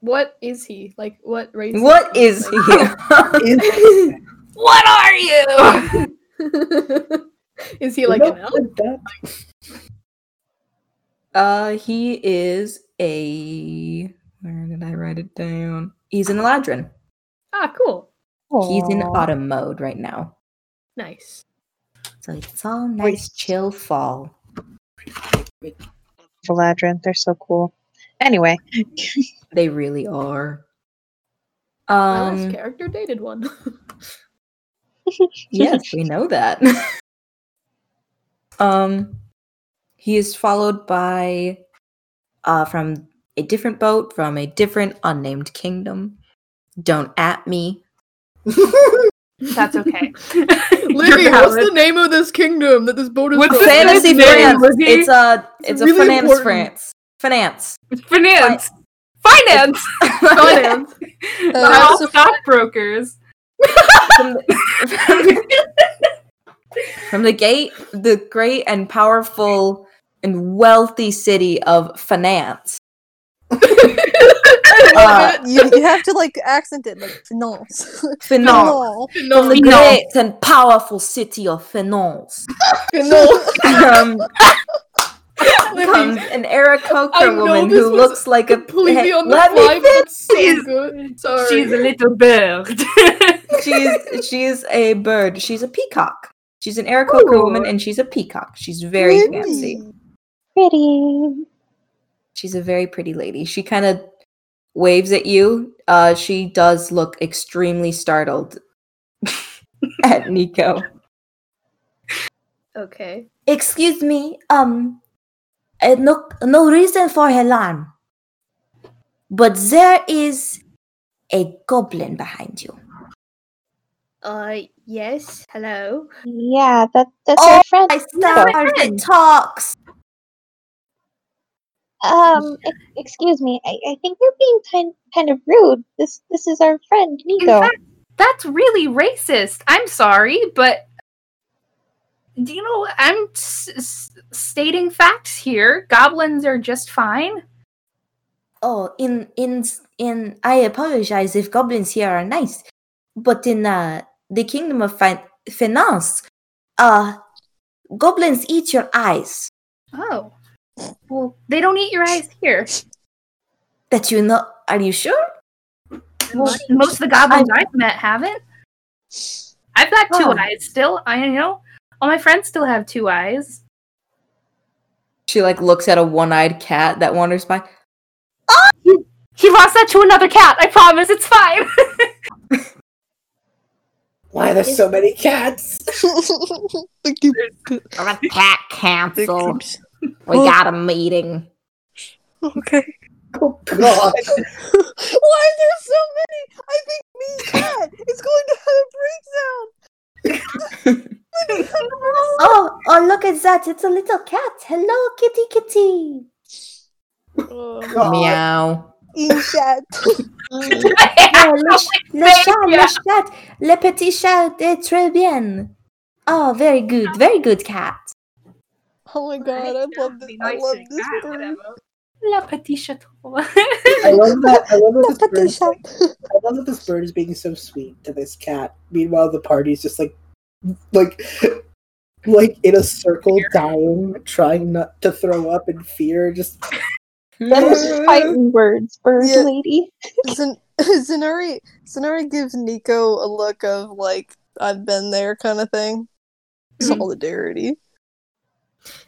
what is he? Like what race What is he? he? What are you? is he like an elf? uh, he is a. Where did I write it down? He's an Eladrin. Ah, cool. He's in Aw. autumn mode right now. Nice. So it's all nice, chill fall. Valadrin, they're so cool. Anyway, They really are. My last Um, character dated one. yes, we know that. um, he is followed by, uh, from a different boat from a different unnamed kingdom. Don't at me. That's okay. Livy, You're what's the name of this kingdom that this boat is What's from? Fantasy name, France. Livy? It's a It's it's, a really finance important. France. Finance. Finance. Finance. Finance. We're Uh, all so- stockbrokers. from, the, from the gate, the great and powerful and wealthy city of finance. Uh, you, you have to like accent it like finance. finance. From the great and powerful city of finance. no. Um, comes an Aarakocra I woman who looks like a Completely on the let fly, me but it's so She's- good. Sorry. She's a little bird. she's she's a bird. She's a peacock. She's an Aarakocra woman, and she's a peacock. She's very fancy. pretty. She's a very pretty lady. She kind of waves at you. Uh, she does look extremely startled at Nico. okay. Excuse me. Um, uh, no, no reason for alarm. But there is a goblin behind you. Uh, yes. Hello. Yeah, that that's Oh, our friend. I Nico. star talks. Um, excuse me. I, I think you're being kind kind of rude. This this is our friend In Nico. fact, that's really racist. I'm sorry, but do you know I'm s- s- stating facts here. Goblins are just fine. Oh, in in in. I apologize if goblins here are nice, but in uh, the kingdom of fin- finance, uh, goblins eat your eyes. Oh, well, they don't eat your eyes here. That you know? Are you sure? Well, most of the goblins I've met haven't. I've got two Oh. eyes still. I know all my friends still have two eyes. She like looks at a one-eyed cat that wanders by. He lost that to another cat. I promise, it's fine. Why there's so many cats? Like you- Cat cancel. We got a meeting. okay. Oh god. Why are there so many? I think me cat is going to have a breakdown. Oh, oh! Look at that! It's a little cat. Hello, kitty, kitty. Oh, God. Meow. in chat. Oh, le, ch- le chat, le chat, le petit chat est très bien. Oh, very good, very good cat. Oh my god, I love this. I love this bird. La petite chateau. I love that. I love that this bird. is I love that this bird is being so sweet to this cat. Meanwhile, the party's just like, like, like in a circle, dying, trying not to throw up in fear. Just Those fighting words, bird Yeah. lady. Zan- Zynari Zynari gives Nico a look of like I've been there kind of thing. Mm-hmm. Solidarity.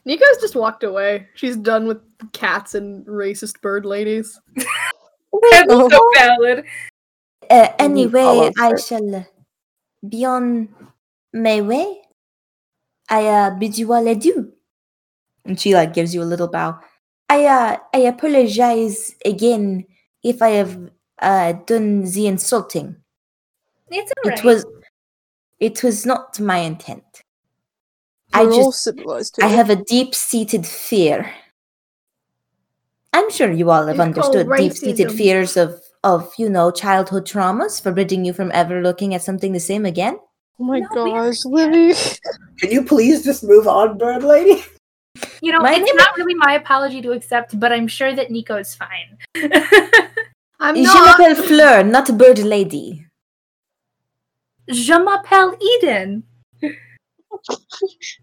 Nico's just walked away. She's done with cats and racist bird ladies. That's so valid. Uh, anyway, I shall be on my way. I uh, bid you all adieu. And she like gives you a little bow. I uh, I apologize again if I have uh, done the insulting. It's alright. It was it was not my intent. I We're all just civilized I have a deep-seated fear. I'm sure you all have It's understood deep-seated fears of of you know childhood traumas forbidding you from ever looking at something the same again. Oh my No, gosh, Livy. can you please just move on, bird lady? You know, My it's name- not really my apology to accept, but I'm sure that Nico is fine. I'm Je not. m'appelle Fleur, not bird lady. Je m'appelle Edyn.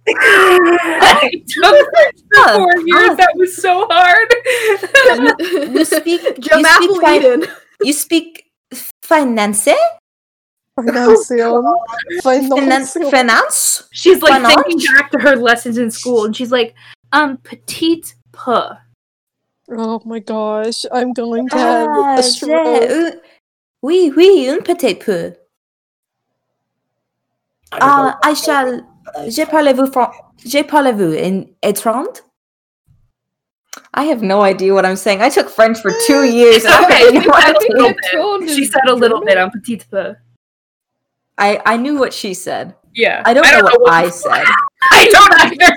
It took Ah, four years. ah. That was so hard. You speak. you speak, Apple fi- you speak finance? Financial. Finance? Financial. Finance? she's like Why not? thinking back to her lessons in school, and she's like, um, petite peu. Oh my gosh, I'm going to have Ah, a j'ai- stroke. euh, oui, oui, un petit peu. I don't Ah, I shall. I- Je parlez-vous fran- Je parlez-vous in étrange? I have no idea what I'm saying. I took French for two years. Okay, don't know she said a little bit. She said a little bit on petite peu. I, I knew what she said. Yeah, I don't, know, what I said. I don't either.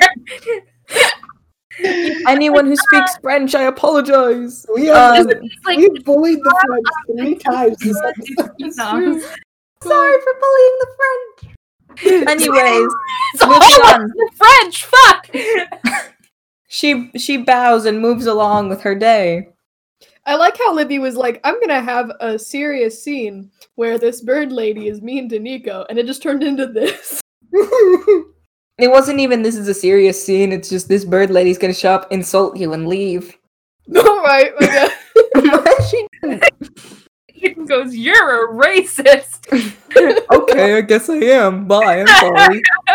Anyone who speaks French, I apologize. We have Um, like we bullied the French three times this episode. It's true. Sorry for bullying the French. Anyways, It's moving all on. the French. Fuck. She she bows and moves along with her day. I like how Libby was like, I'm gonna have a serious scene where this bird lady is mean to Nico, and it just turned into this. It wasn't even this is a serious scene. It's just this bird lady's gonna show up, insult you, and leave. Alright, okay. She- Edyn goes, "You're a racist." okay, I guess I am. Bye. I'm sorry.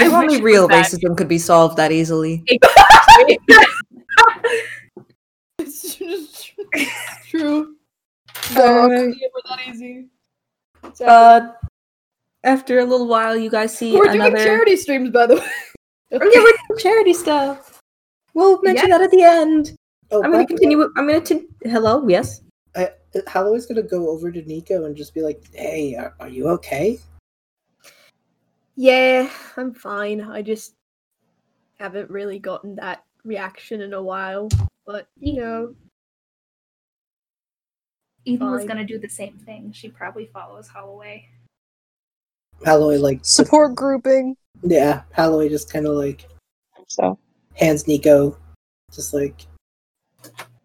I If only real was that. racism could be solved that easily. it's just it's true. Fuck. It was easy. So, Uh, after a little while, you guys see we're another. doing charity streams, by the way. Oh, yeah, we're doing charity stuff. We'll mention that at the end. Oh, I'm gonna continue. with- I'm gonna. Hello. Yes. I, Holloway's gonna go over to Nico and just be like, "Hey, are, are you okay?" Yeah, I'm fine. I just haven't really gotten that reaction in a while. But you know, Edyn was gonna do the same thing. She probably follows Holloway. Holloway like Support grouping. yeah, Holloway just kind of like So hands Nico, just like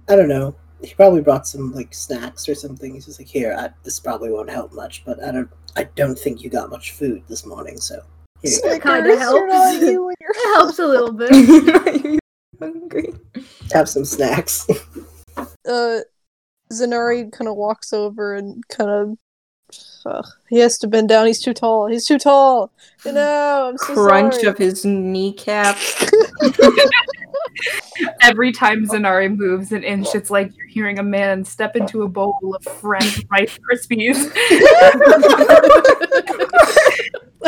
I don't know. He probably brought some like snacks or something. He's just like, "Here, I, this probably won't help much, but I don't, I don't think you got much food this morning, so here you. It kinda Snickers, you're helps. you and your it helps a little bit. Hungry. have some snacks." uh Zynari kind of walks over and kind of uh, he has to bend down. He's too tall. He's too tall. No, I'm so Crunch sorry. of his kneecap. Every time Zynari moves an inch, it's like you're hearing a man step into a bowl of French Rice Krispies.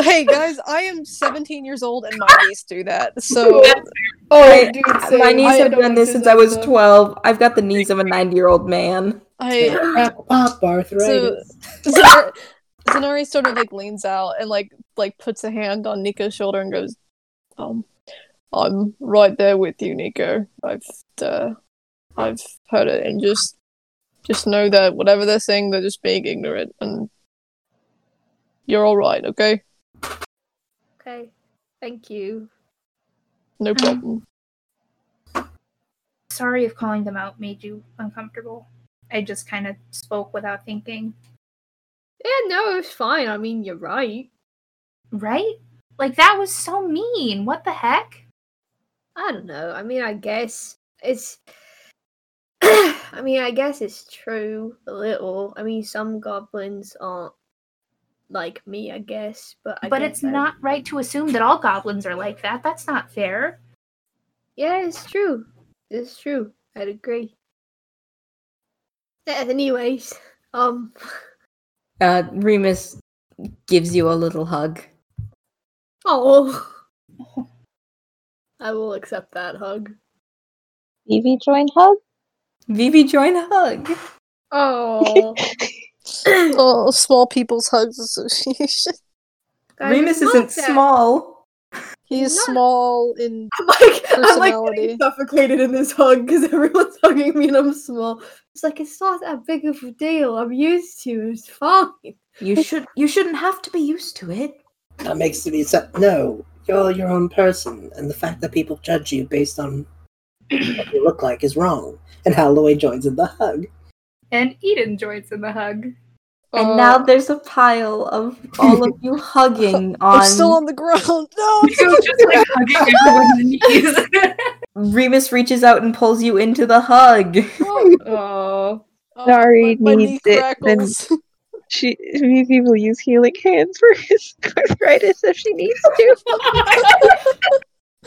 hey guys, I am 17 years old and my knees do that. So oh, I- dude, My same. knees I have done this since I was 12. I've got the knees of a 90 year old man. I Pop, pop arthritis. Zenar- Zynari sort of like leans out and like like puts a hand on Nico's shoulder and goes, um, I'm right there with you, Nico. I've uh, I've heard it and just just know that whatever they're saying, they're just being ignorant and you're all right, okay? Okay, thank you. No problem. Sorry if calling them out made you uncomfortable. I just kind of spoke without thinking. Yeah, no, it's fine. I mean, you're right. Right? Like that was so mean. What the heck? I don't know. I mean, I guess it's. I mean, I guess it's true a little. I mean, some goblins aren't like me, I guess, but I but guess it's I- not right to assume that all goblins are like that. That's not fair. Yeah, it's true. It's true. I'd agree. Yeah, anyways, um, Uh, Remus gives you a little hug. oh, I will accept that hug. Evie join hug? Vivi, join hug. Oh, oh, Small People's Hugs Association. guys, Remus isn't not that- small. He's Not- small in I'm like, I'm like Personality. getting suffocated in this hug because everyone's hugging me and I'm small. It's like it's not that big of a deal. I'm used to it. It's fine. You should. You shouldn't have to be used to it. That makes me so. No, You're your own person, and the fact that people judge you based on what you look like is wrong. And Holloway joins in the hug. And Edyn joins in the hug. And Uh, now there's a pile of all of you hugging on. I'm still on the ground. No. You just like hugging everyone's knees. Remus reaches out and pulls you into the hug. Oh. Oh, Nari my, my knee needs it, then- She Vivi will use healing hands for his arthritis if she needs to.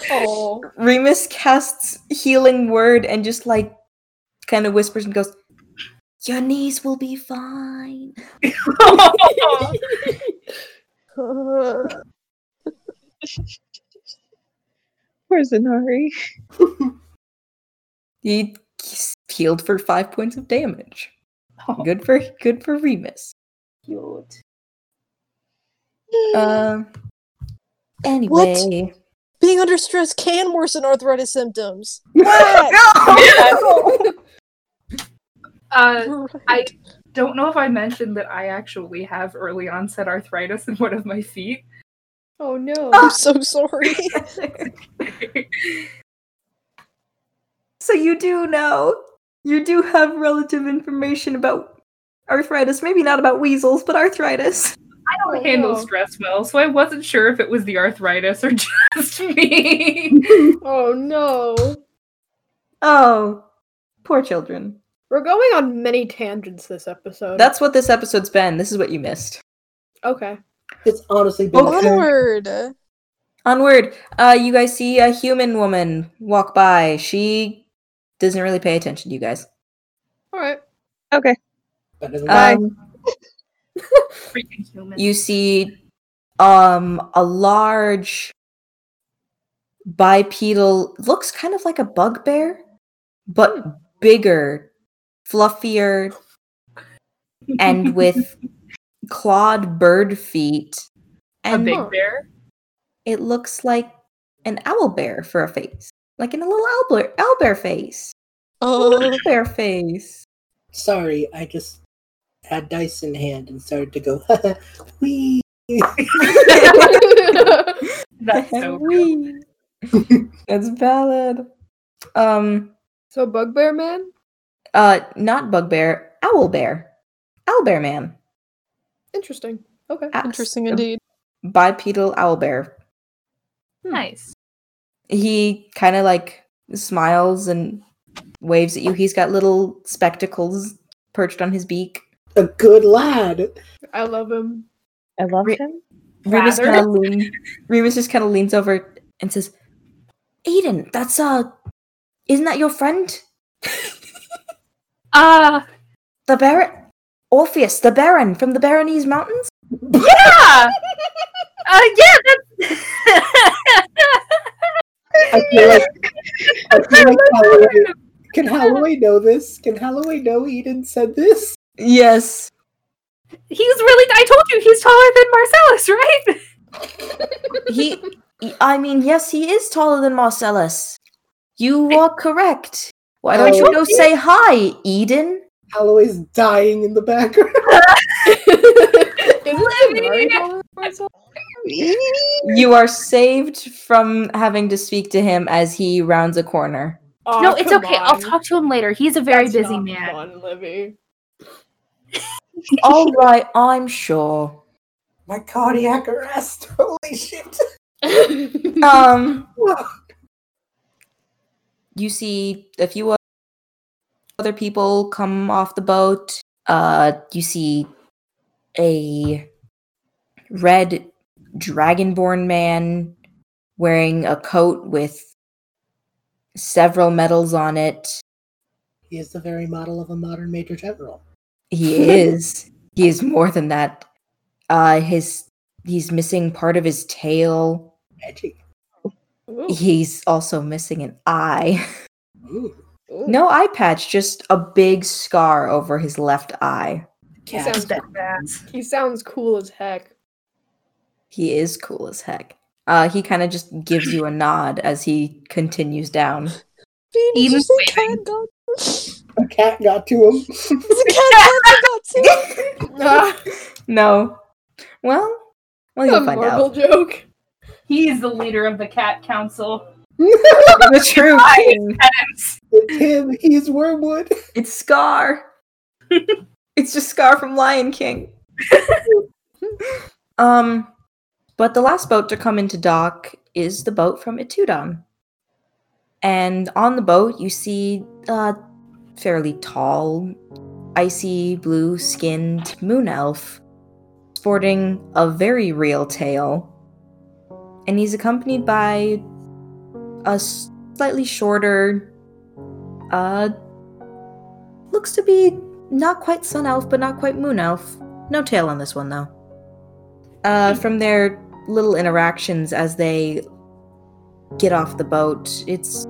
Oh. Remus casts healing word and just like kind of whispers and goes, Your knees will be fine. Uh, Poor Zynari. He healed for five points of damage. Good for good for Remus. Cute. Um. anyway, being under stress can worsen arthritis symptoms. uh, I don't know if I mentioned that I actually have early onset arthritis in one of my feet. Oh no. I'm so sorry. so you do know you do have relative information about arthritis. Maybe not about weasels, but arthritis. I don't Oh, handle no. stress well, so I wasn't sure if it was the arthritis or just me. Oh no. Oh, poor children. We're going on many tangents this episode. That's what this episode's been. This is what you missed. okay. It's honestly been Okay. Onward. Onward. Uh, you guys see a human woman walk by. She doesn't really pay attention to you guys. All right. Okay. better. Um, human. you see um a large bipedal looks kind of like a bugbear but bigger fluffier and with clawed bird feet a and big bear. it looks like an owl bear for a face like in a little owl bear, owl bear face Oh, owl bear face Sorry, I just had dice in hand and started to go, wee. That's so good. Wee. that's valid um so Bugbear Man? Uh, not bugbear, owl bear, owl bear man. Interesting. Okay. Ah, interesting indeed. Bipedal owl bear. Nice. He kind of like smiles and waves at you. He's got little spectacles perched on his beak. A good lad. I love him. I love Re- him. Remus kind of lean, Remus just kind of leans over and says, "Edyn, that's uh, isn't that your friend, Uh the Baron, Orpheus, the Baron from the Baronese Mountains?" yeah. uh yeah, that's I feel like, I feel like Holloway, can Holloway know this? Can Holloway know Edyn said this? Yes. he's really I told you he's taller than Marcellus, right? he i mean yes he is taller than marcellus you are correct why don't you Oh. go say hi Edyn Holloway's dying in the background. Isn't Sonari myself? you are saved from having to speak to him as he rounds a corner no, it's okay. I'll talk to him later. He's a very busy man. Fun, Livy. all right i'm sure My cardiac arrest. Holy shit. um you see a few other people come off the boat uh you see a red dragonborn man wearing a coat with several medals on it He is the very model of a modern major general. he is he is more than that uh his he's missing part of his tail Magic. Ooh, he's also missing an eye Ooh. ooh. No eye patch, just a big scar over his left eye. He sounds, Steadfast. he sounds cool as heck. He is cool as heck. Uh, he kind of just gives you a nod as he continues down. Did you Edyn's say waving. cat got? A cat got to him. a cat got to? Ah, no. Well, well, a you'll find out. joke. He is the leader of the cat council. the true king. It's him. He's Wormwood. It's Scar. it's just Scar from Lion King. um, but the last boat to come into dock is the boat from Etudon. And on the boat, you see a fairly tall, icy blue skinned moon elf sporting a very real tail. And he's accompanied by a slightly shorter, uh, looks to be not quite sun elf, but not quite moon elf. No tail on this one, though. Uh, from their little interactions as they get off the boat, it's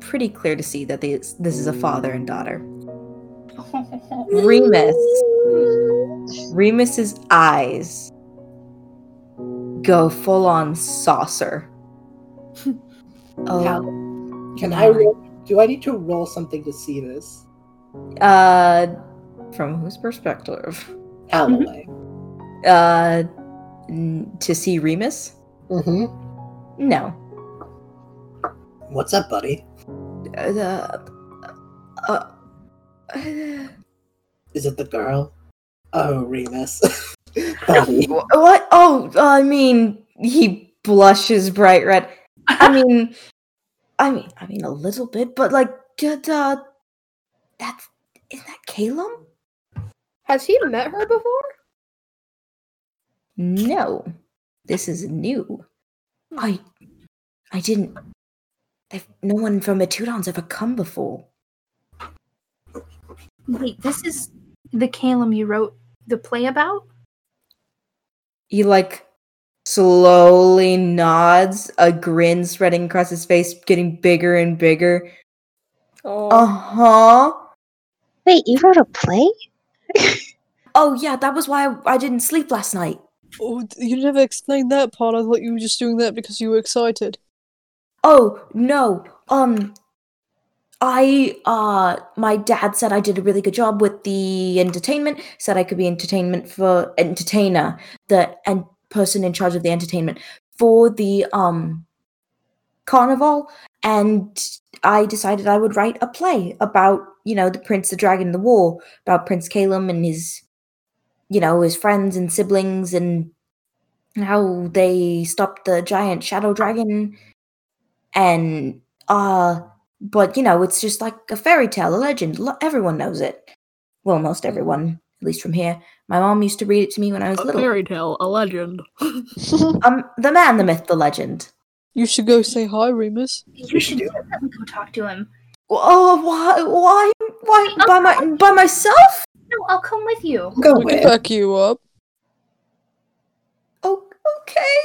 pretty clear to see that they, this is a father and daughter. Remus. Remus's eyes go full on saucer. oh, Can I roll? Do I need to roll something to see this? uh, from whose perspective? Holloway. Uh, n- to see Remus? Mm-hmm. No. What's up, buddy? Uh, uh, uh, Is it the girl? Oh, Remus. What? Oh, I mean, he blushes bright red. I mean, I mean, I mean a little bit, but like, uh, that's is that Calum? Has he met her before? No, this is new. I, I didn't. I've, no one from Etudon's ever come before. Wait, this is the Calum you wrote the play about? He like slowly nods, a grin spreading across his face, getting bigger and bigger. Oh, Uh huh. Wait, you wrote a play? Oh yeah, that was why I, I didn't sleep last night. Oh, d- you never explained that part. I thought you were just doing that because you were excited. Oh no. Um I uh my dad said I did a really good job with the entertainment, said I could be entertainment for entertainer, the and person in charge of the entertainment for the um carnival. And I decided I would write a play about, you know, the prince, the dragon, the war, about Prince Calum and his you know, his friends and siblings and how they stopped the giant shadow dragon. And uh but you know it's just like a fairy tale a legend everyone knows it well most everyone at least from here my mom used to read it to me when i was little Fairy tale, a legend. um the man the myth the legend you should go say hi, Remus. You should definitely go talk to him. oh why why why by my by myself No, I'll come with you. Go we can with. back you up. oh okay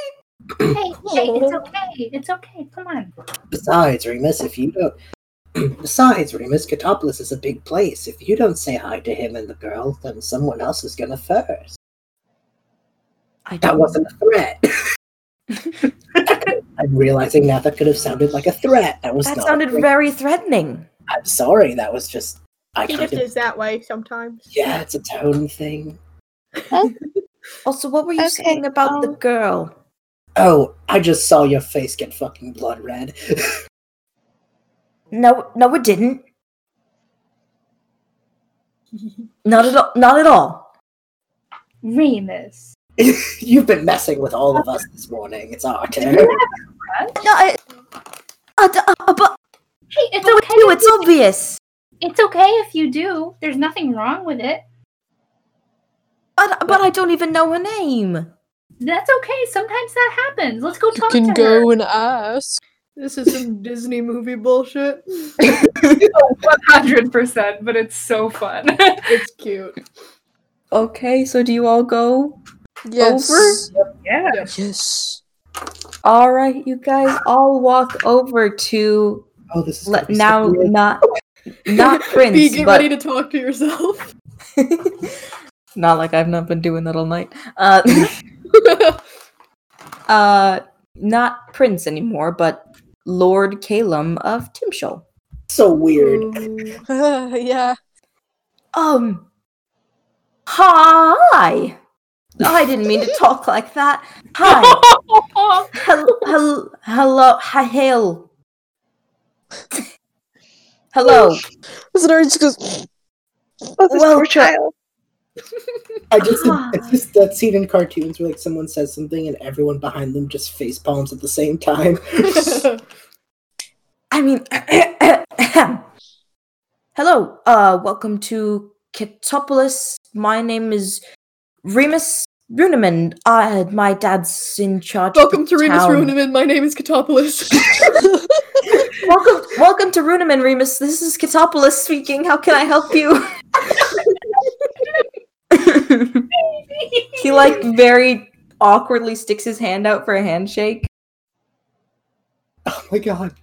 Hey, hey, it's okay. It's okay. Come on. Besides, Remus, if you don't. Besides, Remus, Cetopolis is a big place. If you don't say hi to him and the girl, then someone else is gonna first. i That don't wasn't a threat. I'm realizing now that could have sounded like a threat. That was that not. sounded very threatening I'm sorry. That was just. I he kind just of. is that way sometimes. Yeah, it's a tone thing. also what were you Okay, saying about the um, girl Oh, I just saw your face get fucking blood red. no no it didn't not at all not at all Remus. You've been messing with all of us this morning. It's our turn. no I, uh, d- uh, but Hey, it's okay. you, it's you- obvious. It's okay if you do. There's nothing wrong with it. But but I don't even know her name. That's okay. Sometimes that happens. Let's go talk. You talk can to go her. and ask. This is some Disney movie bullshit. One hundred percent, but it's so fun. It's cute. Okay, so do you all go? Yes. yeah. Yes. All right, you guys all walk over to Oh, this is let gonna so now weird. not not Be Prince, get but ready to talk to yourself. not like I've not been doing that all night. Uh, uh, not Prince anymore, but Lord Calum of Timshol. so weird. yeah. Um, hi. I didn't mean to talk like that. Hi. Hel- hel- hello. Hail. Hello. Zynari just goes, Oh, this Well, poor the- child. I just it's just that scene in cartoons where like someone says something and everyone behind them just face palms at the same time. I mean, hello. Uh, welcome to Cetopolis. My name is Remus Runeman. Uh, my dad's in charge. of Welcome the to Remus town. Runeman. My name is Cetopolis. welcome, welcome to Runeman, Remus. This is Cetopolis speaking. How can I help you? he like very awkwardly sticks his hand out for a handshake. oh my god.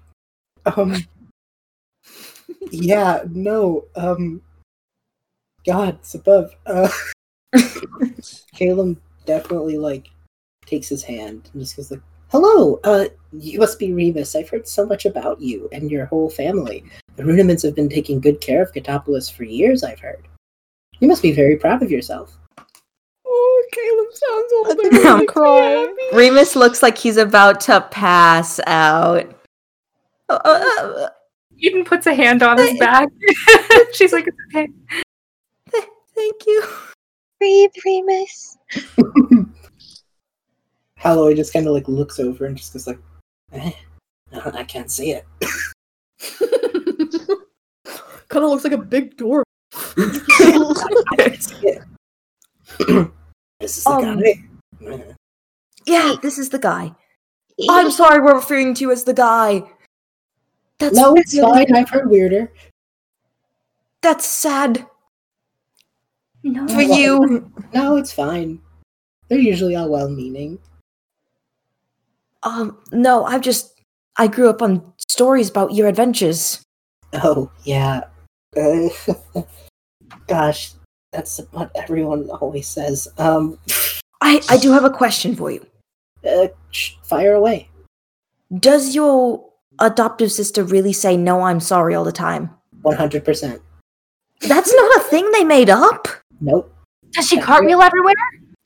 Um. Yeah. No. Um. God, it's above. Uh. Caleb definitely like takes his hand and just goes like, "Hello. Uh, you must be Remus. I've heard so much about you and your whole family. The Runemans have been taking good care of Cetopolis for years. I've heard. You must be very proud of yourself." oh, Caleb sounds I older. I'm I'm crying. Remus looks like he's about to pass out. Uh, uh, Edyn puts a hand on his back. She's like, it's okay. uh, thank you. Breathe, Remus. Holloway just kind of like looks over and just goes like, eh, no, I can't see it. kind of looks like a big door. this is the Um, guy. Yeah, this is the guy. I'm sorry we're referring to you as the guy. That's No, it's really- fine. I've heard weirder. That's sad No. for you. No, it's fine. They're usually all well-meaning. Um, no, I've just I grew up on stories about your adventures. Oh yeah. Uh, gosh, that's what everyone always says. Um, I I do have a question for you. uh, sh- fire away. Does your adoptive sister really say no, I'm sorry all the time? One hundred percent. That's not a thing they made up. Nope. Does she cartwheel everywhere?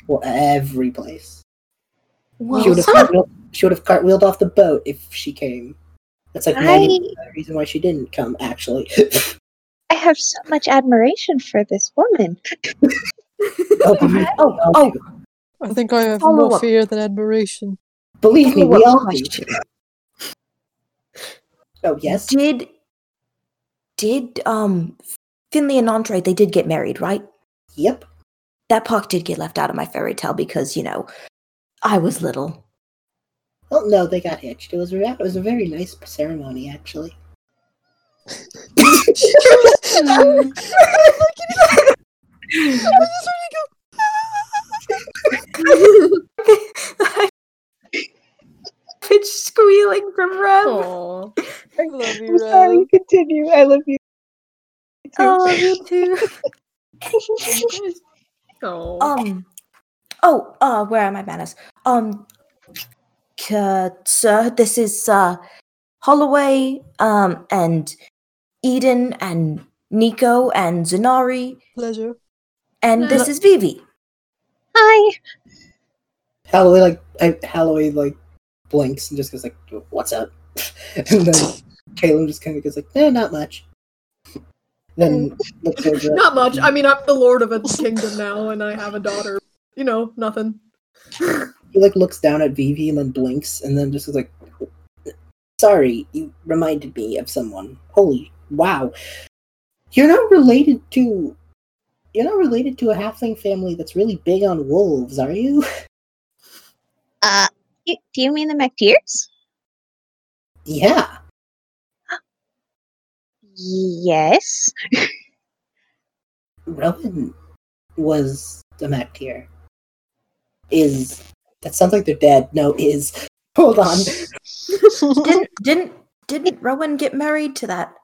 Well, every place. Well, she would have cartwheeled, she would have cartwheeled off the boat if she came. That's like I- percent the reason why she didn't come. Actually, I have so much admiration for this woman. oh, oh, oh, I think I have Follow more up. fear than admiration. believe me, we follow-up all do. question. Oh yes, Did did um Finley and Andre they did get married, right? yep. That part did get left out of my fairy tale because, you know, I was little. Well, no, they got hitched. It was a, it was a very nice ceremony, actually. Bitch squealing from Rev. Aww. I love you, I'm sorry, continue. I love you. too. Oh, you too. Um. Oh, uh, where are my manners? Um, c- sir, this is uh, Holloway, um, and Edyn, and Nico, and Zynari, Pleasure. and this is Vivi. Hi. Holloway like I, Holloway like blinks and just goes like, "What's up?" and then Caleb just kind of goes like, "Eh, not much." Then looks over. Not much. I mean, I'm the lord of a kingdom now, and I have a daughter. You know, nothing. He like looks down at Vivi and then blinks and then just goes like, "Sorry, you reminded me of someone. Holy wow! You're not related to." You're not related to a halfling family that's really big on wolves, are you? Uh, do you mean the McTears? yeah. Yes. Rowan was the MacTier. Is that sounds like they're dead? No, is hold on. didn't didn't didn't Rowan get married to that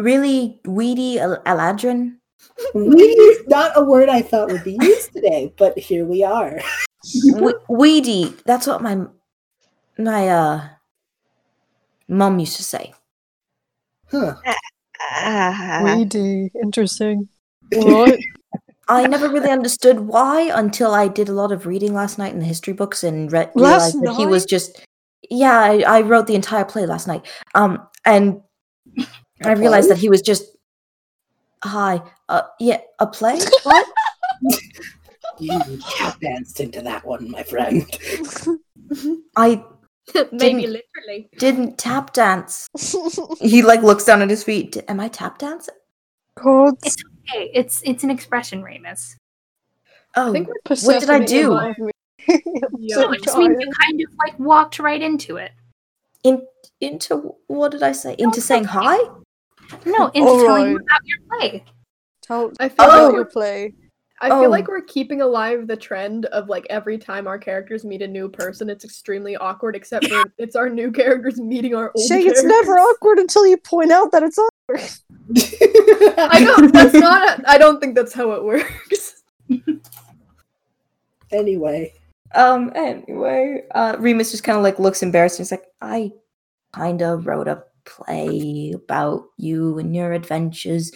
really weedy Al- Eladrin? Weedy is not a word I thought would be used today, but here we are. we- weedy. That's what my my uh mom used to say. Huh. Ah. Weedy. Interesting. Alright. I never really understood why until I did a lot of reading last night in the history books and re- Last realized that he was just. Yeah, I, I wrote the entire play last night. Um, and I realized play? that he was just. Hi. Uh, yeah, a play. What? You tap danced into that one, my friend. I Maybe Didn't- literally. didn't tap dance. He like looks down at his feet. "D- Am I tap dancing? God, It's okay. It's it's an expression, Remus. Oh, think we're what did I do? alive. Yeah. So it just means you kind of like walked right into it. In, into what did I say? Into saying hi? No, into All telling you about your play. Tell I feel Oh. like your play. I feel Oh. like we're keeping alive the trend of like every time our characters meet a new person, it's extremely awkward. Except for it's our new characters meeting our old. Shay, it's never awkward until you point out that it's awkward. I know that's not. I don't think that's how it works. Anyway, Um. Anyway, uh, Remus just kind of like looks embarrassed. And he's like, I kind of wrote a play about you and your adventures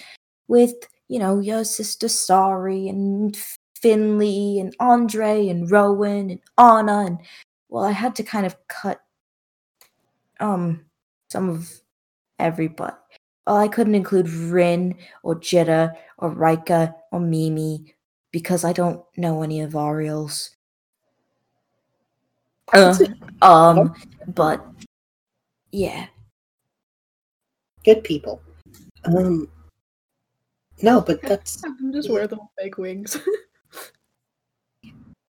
with, you know, your sister Sari and Finley and Andre and Rowan and Anna and well, I had to kind of cut um some of everybody. Well, I couldn't include Rin or Jitta or Rika or Mimi because I don't know any of Ariel's. Uh, um, but yeah, good people. Um, no, but that's I'm just wear little fake wings.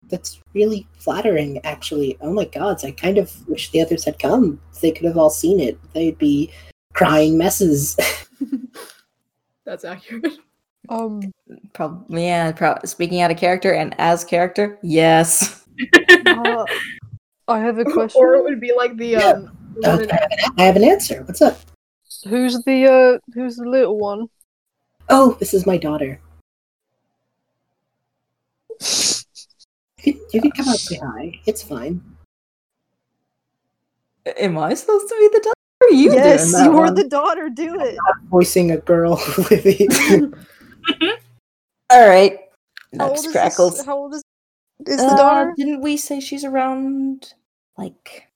that's really flattering, actually. Oh my gods, I kind of wish the others had come. They could have all seen it, they'd be crying messes. that's accurate. Um, probably yeah. Pro- speaking out of character and as character, yes. uh, I have a question. or it would be like the Yeah. um. the Uh, I, have an, I have an answer. What's up? Who's the uh, who's the little one? Oh, this is my daughter. You can, you can come out and say hi. It's fine. Am I supposed to be the daughter? Or are you yes, doing that you are one? the daughter. Do it. Voicing a girl with it. All right. How old Next is this- How old is is Uh, the daughter? Didn't we say she's around like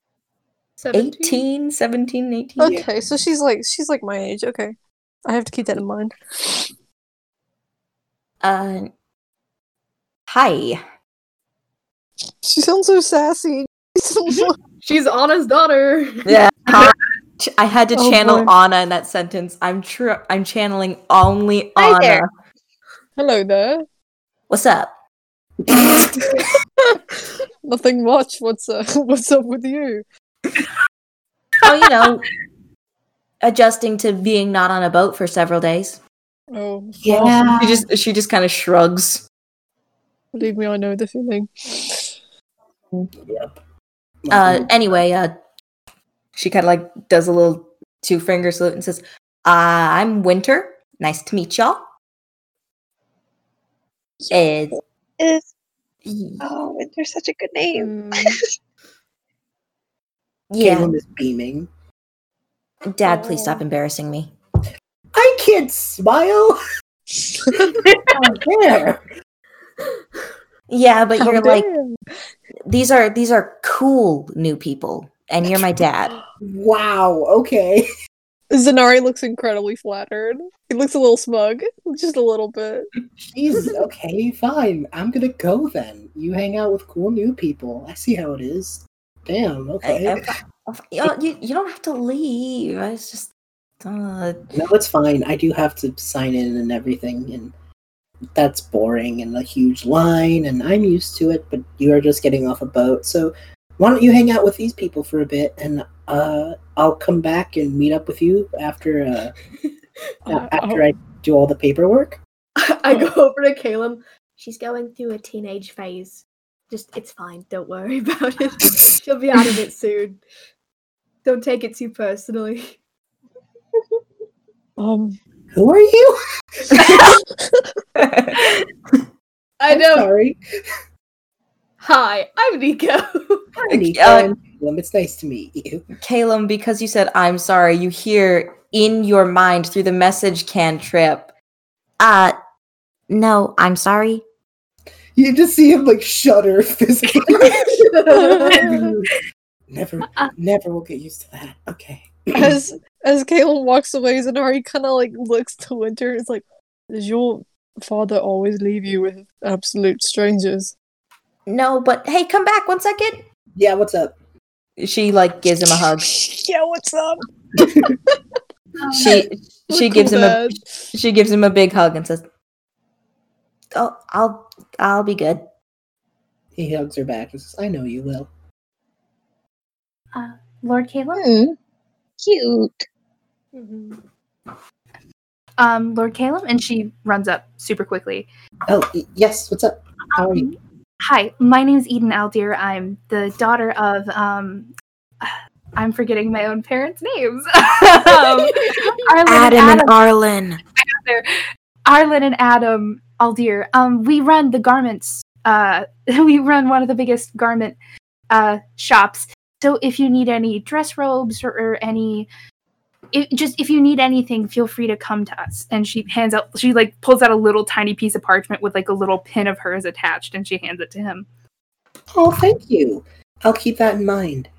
17? 18, 17, 18? Okay, so she's like she's like my age. Okay, I have to keep that in mind. Uh, hi. She sounds so sassy. She's Anna's daughter. Yeah. I had to Oh, channel boy. Anna in that sentence. I'm true. I'm channeling only Hi Anna. there. Hello there. What's up? Nothing much. What's uh, what's up with you? Oh, you know, adjusting to being not on a boat for several days. Oh, yeah. She just she just kind of shrugs. believe me, I know the feeling. Yep. Uh, anyway, uh, she kind of like does a little two finger salute and says, uh, "I'm Winter. Nice to meet y'all." It's Is oh, Winter's such a good name. Yeah, Caleb is beaming. Dad, please stop embarrassing me. I can't smile. How. Yeah, but How you're like dare. these are these are cool new people, and you're my dad. Wow. Okay. Zynari looks incredibly flattered. He looks a little smug, just a little bit. Jeez. Okay. Fine. I'm gonna go then. You hang out with cool new people. I see how it is. Damn. Okay. I- I- you, you, you don't have to leave. I was just uh, No, it's fine. I do have to sign in and everything, and that's boring and a huge line, and I'm used to it. But you are just getting off a boat, so why don't you hang out with these people for a bit, and uh, I'll come back and meet up with you after uh, Uh, after I do all the paperwork. I go over to Caleb. She's going through a teenage phase. Just, it's fine. Don't worry about it. She'll be out of it soon. Don't take it too personally. Um, Who are you? I know. Sorry, Hi, I'm Nico. Hi, Nico Uh. It's nice to meet you. Caleb, because you said I'm sorry, you hear in your mind through the message cantrip, uh, No, I'm sorry. You just see him like shudder physically. never, Uh. never will get used to that. Okay. as as Caleb walks away, Zynari kind of like looks to Winter and is like, "Does your father always leave you with absolute strangers?" No, but hey, come back one second. Yeah, what's up? She like gives him a hug. Yeah, what's up? She she Cool gives him a she gives him a big hug and says, "Oh, I'll I'll be good." He hugs her back and says, I know you will. Lord Caleb? Hmm. Cute. Um, Lord Caleb, and she runs up super quickly. Oh, y- yes, what's up? How are you? Um, Hi, my name is Edyn Aldir. I'm the daughter of um I'm forgetting my own parents' names. um, Arlen Adam and and Adam, Arlen. Arlen and Adam Aldir. Um, we run the garments. Uh, we run one of the biggest garment uh shops. So if you need any dress robes or, or any, it, just if you need anything, feel free to come to us. And she hands out. She like pulls out a little tiny piece of parchment with like a little pin of hers attached, and she hands it to him. Oh, thank you. I'll keep that in mind.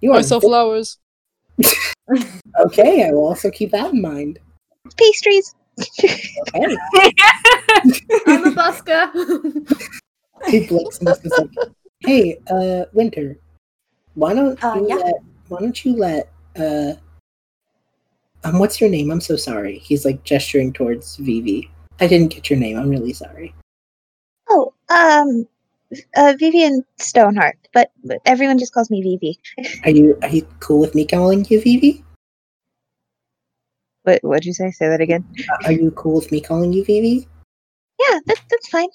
You I are sell flowers. okay. I will also keep that in mind. Pastries. Okay. I'm a busker. He blinks and says, like, "Hey, uh, Winter, why don't Uh, you yeah. let why don't you let uh um what's your name? I'm so sorry." He's like gesturing towards Vivi. I didn't get your name. I'm really sorry. Oh, um, uh, Vivian Stoneheart, but, but everyone just calls me Vivi. Are you are you cool with me calling you Vivi? What what'd you say? Say that again. Uh, Are you cool with me calling you Vivi? Yeah, that, that's fine.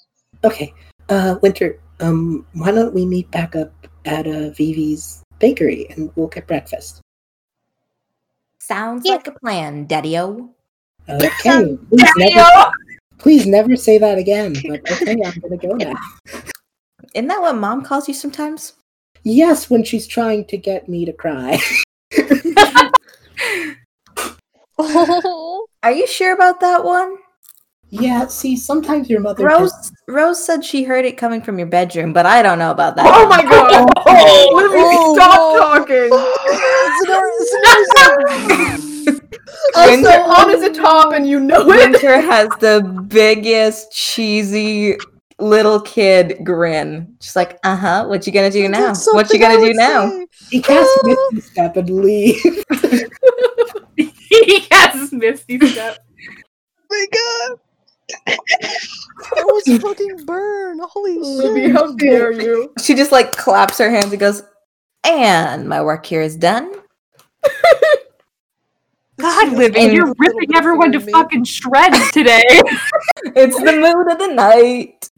Okay. Uh, Winter, um, why don't we meet back up at uh, Vivi's bakery and we'll get breakfast? Sounds Yeah. like a plan, Daddy-o. Okay. Please never, please never say that again. But okay, I'm gonna go now. Isn't that what mom calls you sometimes? Yes, when she's trying to get me to cry. Oh, Are you sure about that one? yeah. See, sometimes your mother. Rose just- Rose said she heard it coming from your bedroom, but I don't know about that. oh one. my god! Oh, Livy, oh, stop no. talking! Winter- Also, on is a top, and you know it. Winter has the biggest cheesy little kid grin. She's like, uh huh. What you gonna do now? What you gonna do now? He casts Misty Step and leave. He has Misty Step. my god. That was fucking burn. Holy Livy, shit. how dare you? She just like claps her hands and goes, and my work here is done. God, Livy, And- you're ripping everyone to fucking shreds today. It's the mood of the night.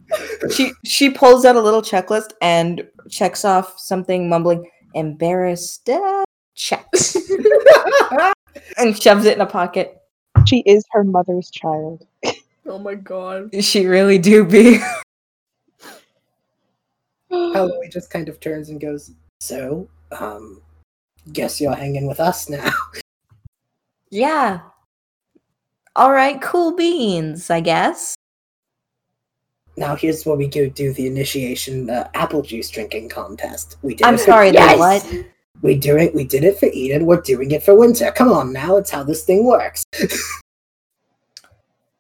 She she pulls out a little checklist and checks off something mumbling embarrassed uh, check and shoves it in a pocket. She is her mother's child. Oh my god. She really do be. Holloway just kind of turns and goes, "So, um, guess you're hanging with us now." yeah. All right, cool beans, I guess. Now here's what we go do the initiation uh, apple juice drinking contest. We did I'm it for- sorry, Yes! though. What? We do it. We did it for Edyn. We're doing it for Winter. Come on, now it's how this thing works.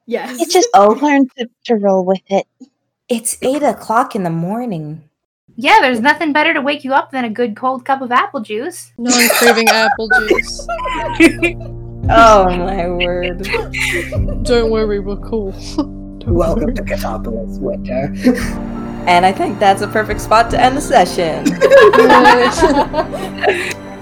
Yes. It's just Oh. learn to, to roll with it. It's eight o'clock in the morning. Yeah, there's nothing better to wake you up than a good cold cup of apple juice. No, I'm craving apple juice. Oh my word. Don't worry, we're cool. Don't Welcome worry. to Cetopolis, Winter. And I think that's a perfect spot to end the session.